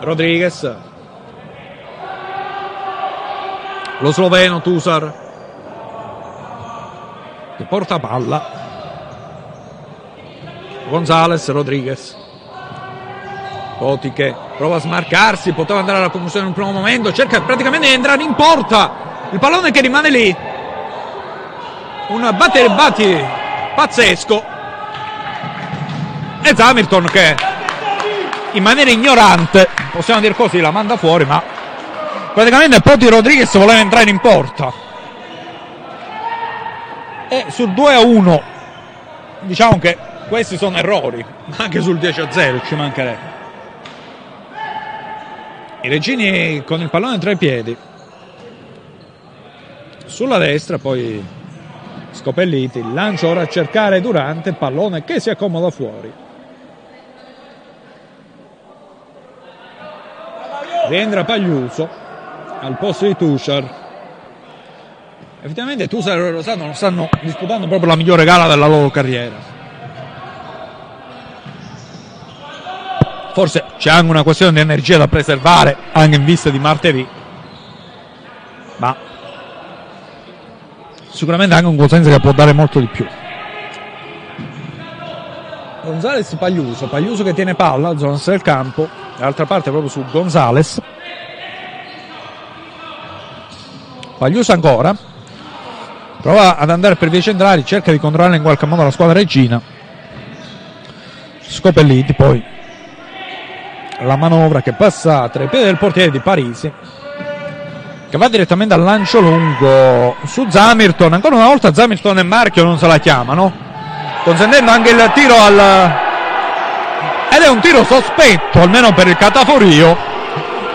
Rodriguez, lo sloveno Tusar, che porta palla, Gonzales, Rodriguez. Poti che prova a smarcarsi, poteva andare alla confusione in un primo momento, cerca praticamente di entrare in porta. Il pallone che rimane lì. Un batter batti pazzesco. E Hamilton che in maniera ignorante, possiamo dire così, la manda fuori, ma praticamente Poti Rodriguez voleva entrare in porta. E sul 2 a 1 diciamo che questi sono errori, anche sul 10 a 0 ci mancherebbe. I Regini con il pallone tra i piedi. Sulla destra poi Scopelliti, lancio ora a cercare Durante, pallone che si accomoda fuori. Rientra Pagliuso al posto di Tushar. Effettivamente Tushar e Rosato non stanno disputando proprio la migliore gara della loro carriera. Forse c'è anche una questione di energia da preservare anche in vista di martedì. Ma sicuramente anche un Cosenza che può dare molto di più. Gonzales Pagliuso, Pagliuso che tiene palla, zona del campo, dall'altra parte proprio su Gonzales. Pagliuso ancora, prova ad andare per via centrali, cerca di controllare in qualche modo la squadra regina. Scopelliti poi la manovra che passa tra i piedi del portiere di Parisi che va direttamente al lancio lungo su Zamirton. Ancora una volta Zamirton e Marchio non se la chiamano consentendo anche il tiro al ed è un tiro sospetto almeno per il cataforio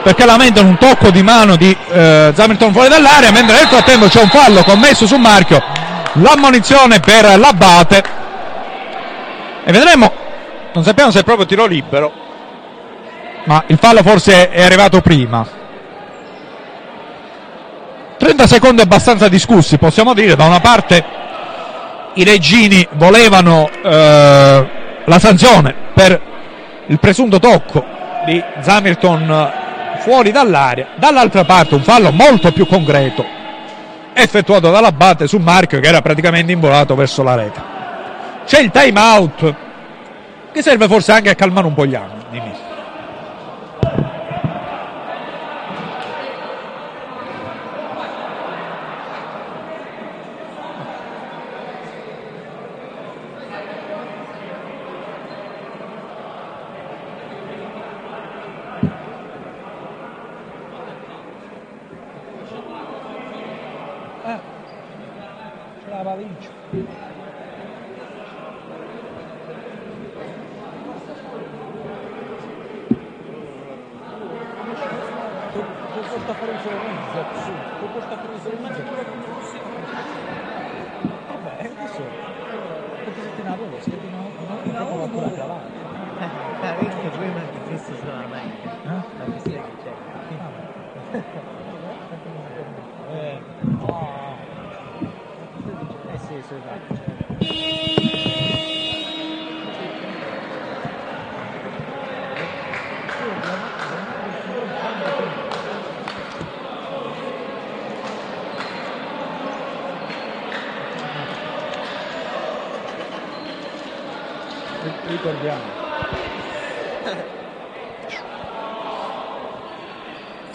perché lamentano un tocco di mano di eh, Zamirton fuori dall'area mentre nel frattempo c'è un fallo commesso su Marchio. L'ammonizione per l'Abate. E vedremo non sappiamo se è proprio tiro libero ma il fallo forse è arrivato prima. 30 secondi abbastanza discussi, possiamo dire, da una parte i regini volevano eh, la sanzione per il presunto tocco di Zamirton fuori dall'area, dall'altra parte un fallo molto più concreto effettuato dall'Abate su Marchio che era praticamente involato verso la rete. C'è il time out che serve forse anche a calmare un po' gli animi.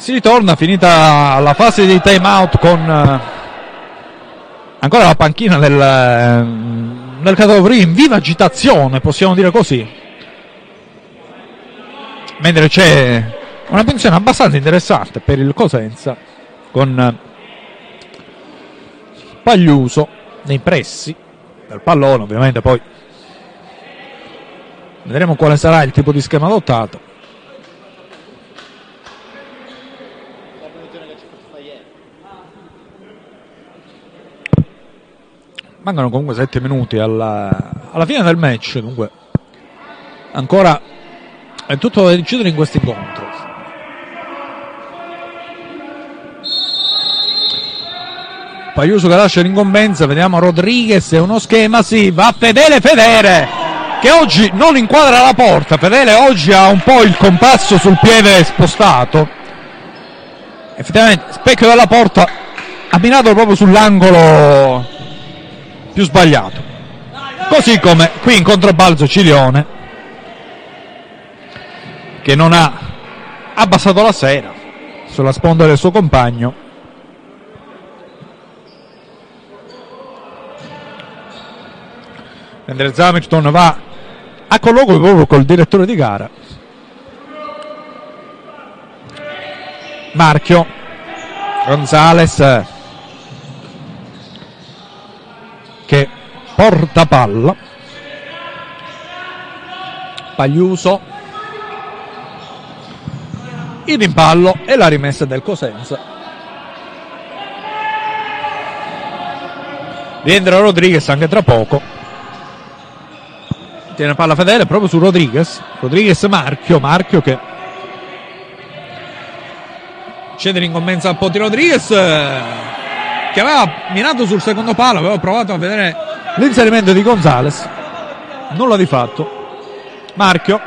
Si ritorna finita la fase di time out con uh, ancora la panchina del, uh, del Catavri in viva agitazione, possiamo dire così. Mentre c'è una pensione abbastanza interessante per il Cosenza con uh, Pagliuso nei pressi del pallone, ovviamente poi vedremo quale sarà il tipo di schema adottato. Mancano comunque 7 minuti alla, alla fine del match, dunque ancora è tutto da decidere in questo incontro. Paiuso che lascia l'incombenza, vediamo Rodriguez, è uno schema, sì, va Fedele Federe che oggi non inquadra la porta, Fedele oggi ha un po' il compasso sul piede spostato, effettivamente specchio della porta ha minato proprio sull'angolo più sbagliato. Così come qui in controbalzo Cilione che non ha abbassato la sera sulla sponda del suo compagno. Mentre Hamilton va a colloquio proprio col direttore di gara. Marchio Gonzales che porta palla Pagliuso. Il rimpallo e la rimessa del Cosenza. Rientra Rodriguez anche tra poco. Tiene palla fedele proprio su Rodriguez. Rodriguez Marchio Marchio che scende in commensa al Potti Rodriguez che aveva minato sul secondo palo aveva provato a vedere l'inserimento di Gonzales. Nulla di fatto. Marchio.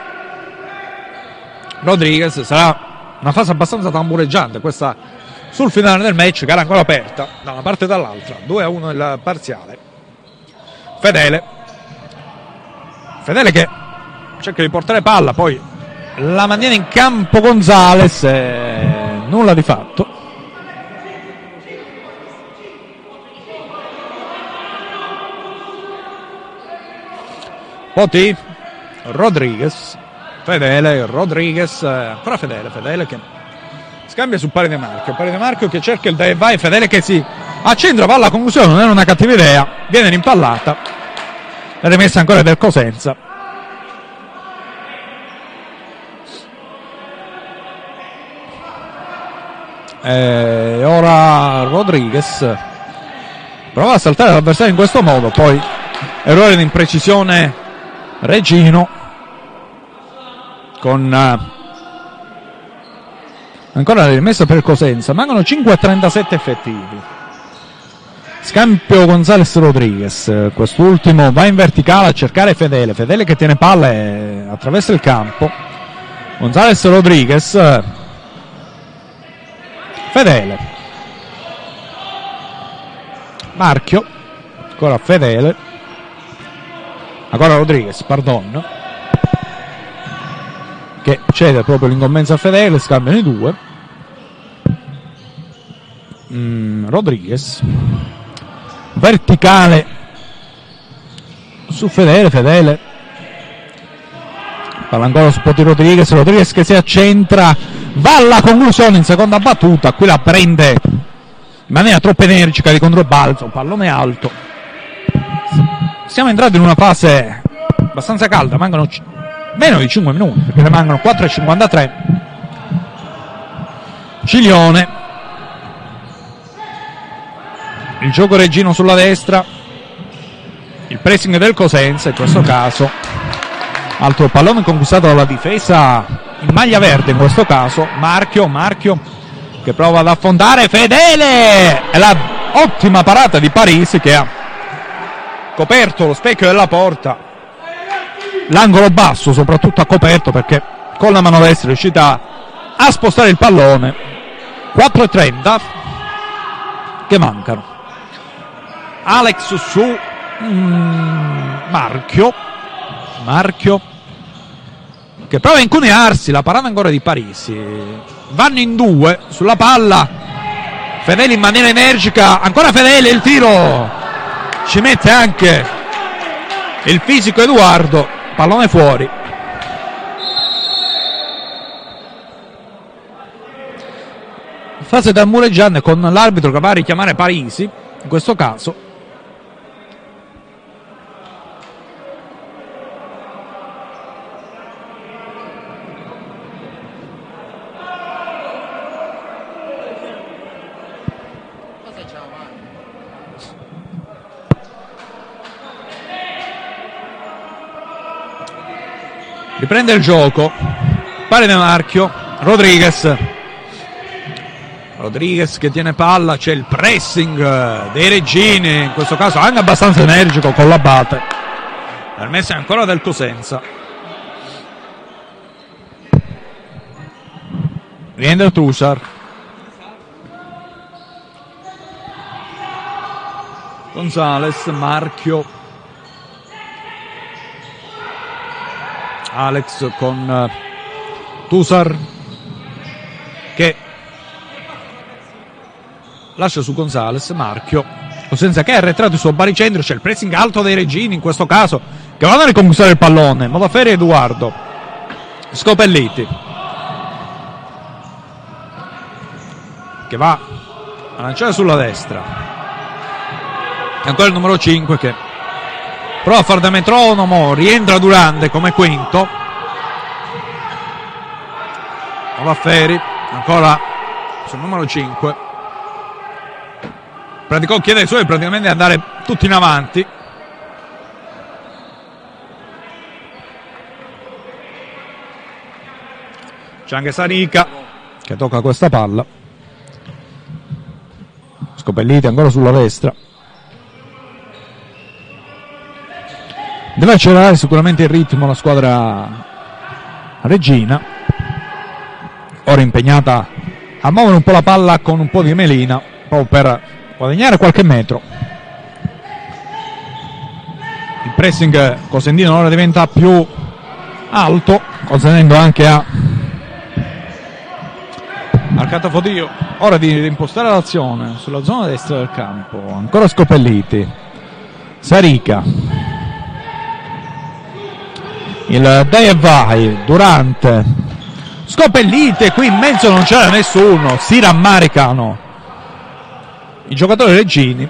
Rodriguez sarà una fase abbastanza tambureggiante questa sul finale del match era ancora aperta da una parte e dall'altra. 2 a 1 il parziale. Fedele. Fedele che cerca di portare palla poi la maniera in campo Gonzales eh, nulla di fatto Poti Rodriguez Fedele, Rodriguez, eh, ancora Fedele, Fedele che scambia su Pari De Marchio, Pari De Marchio che cerca il dai vai, Fedele che si accentra, va alla conclusione, non era una cattiva idea, viene rimpallata, la rimessa ancora del Cosenza. E ora Rodriguez prova a saltare l'avversario in questo modo, poi errore di imprecisione Regino con uh, ancora la rimessa per Cosenza mancano 5.37 effettivi. Scampio Gonzales Rodriguez quest'ultimo va in verticale a cercare Fedele Fedele che tiene palla e attraversa il campo. Gonzales Rodriguez Fedele. Marchio ancora Fedele ancora Rodriguez pardon che cede proprio l'incombenza a Fedele, scambiano i due. Mm, Rodriguez, verticale su Fedele, Fedele. Palla ancora su Poti Rodriguez, Rodriguez che si accentra, va alla conclusione in seconda battuta, qui la prende in maniera troppo energica di controbalzo, un pallone alto. Siamo entrati in una fase abbastanza calda, mancano meno di 5 minuti perché ne mancano 4,53 Ciglione il gioco Reggino sulla destra. Il pressing del Cosenza in questo caso. Altro pallone conquistato dalla difesa in maglia verde in questo caso. Marchio Marchio che prova ad affondare. Fedele! E la ottima parata di Parisi che ha coperto lo specchio della porta. L'angolo basso soprattutto ha coperto perché con la mano destra è riuscita a spostare il pallone. 4.30 che mancano? Alex su. Mm, Marchio. Marchio. Che prova a incunearsi la parata ancora di Parisi. Vanno in due sulla palla. Fedele in maniera energica ancora Fedele il tiro ci mette anche il fisico Edoardo pallone fuori. Fase da mureggiante con l'arbitro che va a richiamare Parisi in questo caso riprende il gioco. Pare nel marchio. Rodriguez. Rodriguez che tiene palla c'è il pressing dei Reggini in questo caso anche abbastanza energico con la bate. Permessa ancora del Cosenza. Rientra Tusar. Gonzales Marchio Alex con Tusar che lascia su Gonzales, Marchio, senza che è arretrato il suo baricentro, c'è il pressing alto dei regini in questo caso, che vanno a riconquistare il pallone, Modaferri Edoardo, Scopelliti, che va a lanciare sulla destra, ancora il numero 5 che prova a fare da metronomo, rientra Durante come quinto, Modaferri, ancora sul numero 5, Praticò chiede ai suoi praticamente di andare tutti in avanti. C'è anche Sarica che tocca questa palla. Scopelliti ancora sulla destra. Deve accelerare sicuramente il ritmo la squadra Regina. Ora impegnata a muovere un po' la palla con un po' di melina proprio per guadagnare qualche metro. Il pressing Cosentino ora diventa più alto, consentendo anche a al Catafodio ora di impostare l'azione sulla zona destra del campo. Ancora Scopelliti, Sarica, il dai e vai, Durante, Scopellite, qui in mezzo non c'era nessuno, si rammaricano. I giocatori reggini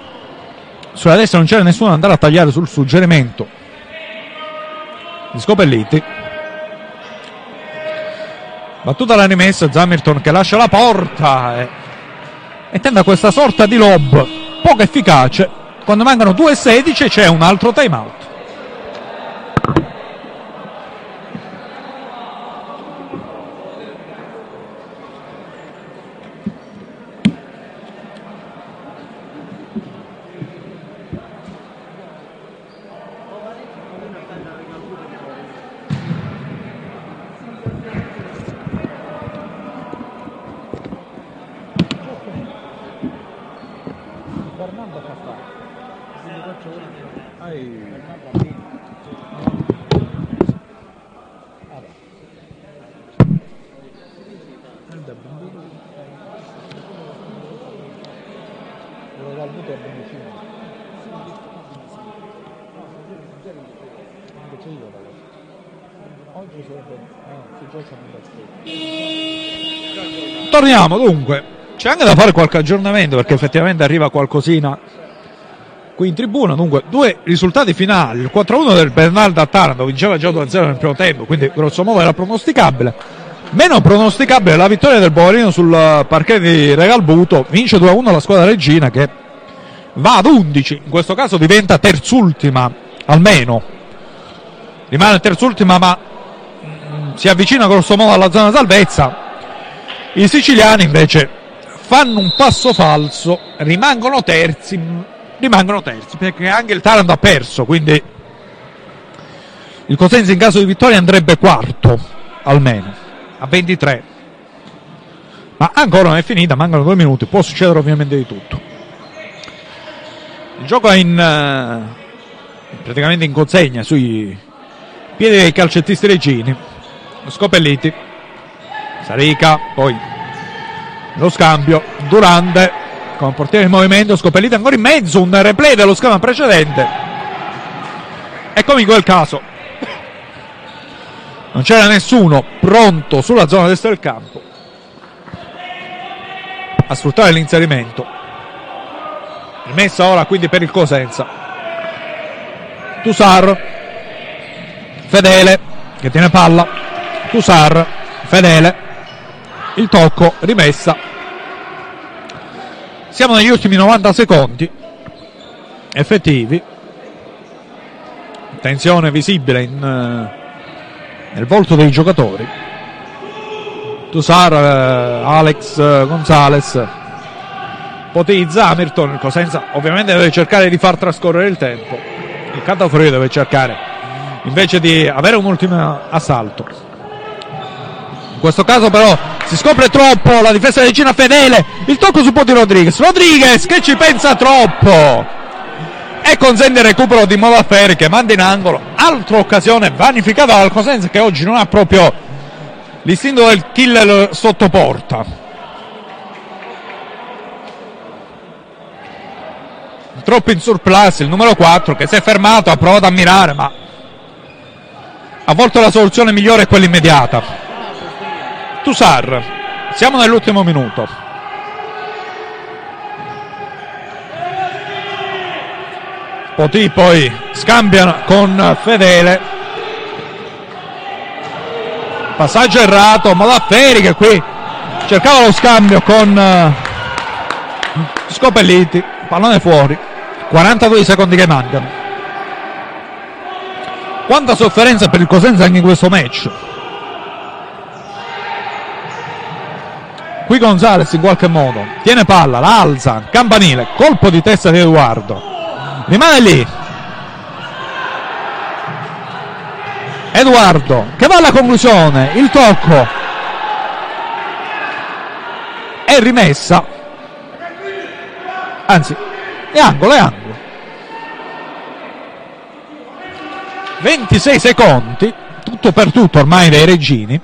sulla destra non c'era nessuno ad andare a tagliare sul suggerimento. Di Scopelliti. Battuta la rimessa Zamirton che lascia la porta e, e tenta questa sorta di lob poco efficace. Quando mancano 2.16 c'è un altro time out Torniamo dunque. C'è anche da fare qualche aggiornamento perché effettivamente arriva qualcosina qui in tribuna. Dunque, due risultati finali. Il 4-1 del Bernaldo a Taranto vinceva già 2-0 nel primo tempo, quindi grosso modo era pronosticabile. Meno pronosticabile la vittoria del Bovarino sul parquet di Regalbuto. Vince 2-1 la squadra regina che va ad 11. In questo caso diventa terzultima almeno. Rimane terzultima ma mm, si avvicina grosso modo alla zona salvezza i siciliani invece fanno un passo falso, rimangono terzi, rimangono terzi perché anche il Taranto ha perso, quindi il Cosenza in caso di vittoria andrebbe quarto almeno, a 23. Ma ancora non è finita, mancano due minuti, può succedere ovviamente di tutto. Il gioco è in, uh, praticamente in consegna sui piedi dei calcettisti regini. Scopelliti Sarica, poi lo scambio, Durante con portiere in movimento, Scopellita ancora in mezzo, un replay dello scambio precedente. E come in quel caso non c'era nessuno pronto sulla zona destra del campo a sfruttare l'inserimento. Rimessa ora quindi per il Cosenza. Tusar, Fedele che tiene palla. Tusar, Fedele il tocco, rimessa. Siamo negli ultimi 90 secondi effettivi. Tensione visibile in, uh, nel volto dei giocatori. Tusar, uh, Alex uh, Gonzales, ipotizza Hamilton. Cosenza ovviamente deve cercare di far trascorrere il tempo. Il Cantafrio deve cercare invece di avere un ultimo assalto. In questo caso però si scopre troppo la difesa di Cina Fedele. Il tocco su Poti Rodriguez. Rodriguez che ci pensa troppo. E consente il recupero di Modafferi che manda in angolo. Altra occasione vanificata dal Cosenza che oggi non ha proprio l'istinto del killer sotto porta. Troppo in surplus il numero 4 che si è fermato, ha provato a mirare, ma a volte la soluzione migliore è quella immediata. Tusar, siamo nell'ultimo minuto. Poti poi scambia con Fedele. Passaggio errato, Malafferi che qui cercava lo scambio con eh, Scopelliti, pallone fuori. 42 secondi che mancano. Quanta sofferenza per il Cosenza anche in questo match. Qui Gonzales in qualche modo tiene palla, la alza, campanile, colpo di testa di Edoardo. Rimane lì. Edoardo che va alla conclusione, il tocco è rimessa. Anzi, è angolo, è angolo. 26 secondi, tutto per tutto ormai dei regini,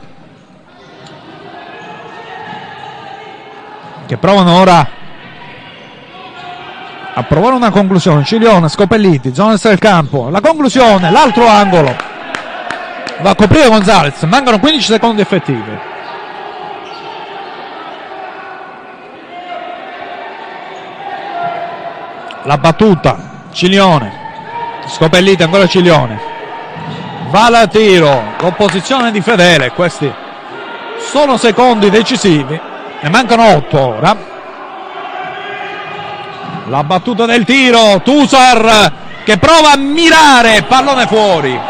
che provano ora a provare una conclusione. Cilione, Scopelliti, zona del campo, la conclusione, l'altro angolo, va a coprire Gonzalez, mancano 15 secondi effettivi. La battuta, Cilione, Scopelliti ancora Cilione, va la tiro con posizione di Fedele. Questi sono secondi decisivi ne mancano 8 ora. La battuta del tiro Tusar che prova a mirare pallone fuori.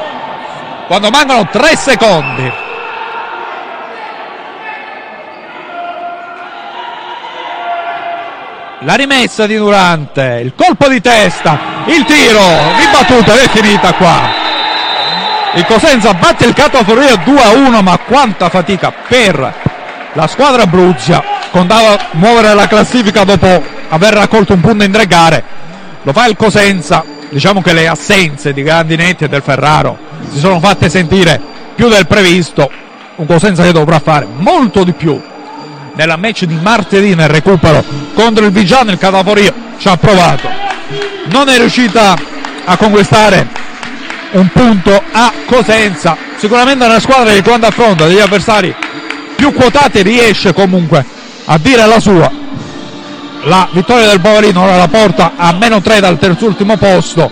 Quando mancano 3 secondi. La rimessa di Durante il colpo di testa il tiro ribattuta ed è finita qua. Il Cosenza batte il Catoforia 2 a 1 ma quanta fatica per la squadra Bruzia contava muovere la classifica dopo aver raccolto un punto in tre gare. Lo fa il Cosenza. Diciamo che le assenze di Grandinetti e del Ferraro si sono fatte sentire più del previsto. Un Cosenza che dovrà fare molto di più. Nella match di martedì nel recupero contro il Vigiano il Cataforia ci ha provato. Non è riuscita a conquistare un punto a Cosenza. Sicuramente una squadra che quando affronta degli avversari più quotati riesce comunque a dire la sua. La vittoria del Bovalino ora la porta a meno 3 dal terzultimo posto,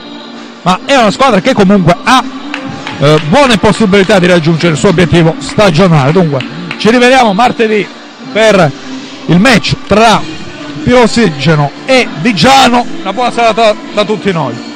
ma è una squadra che comunque ha eh, buone possibilità di raggiungere il suo obiettivo stagionale. Dunque ci rivediamo martedì per il match tra Pirossigeno e Vigiano. Una buona serata da tutti noi.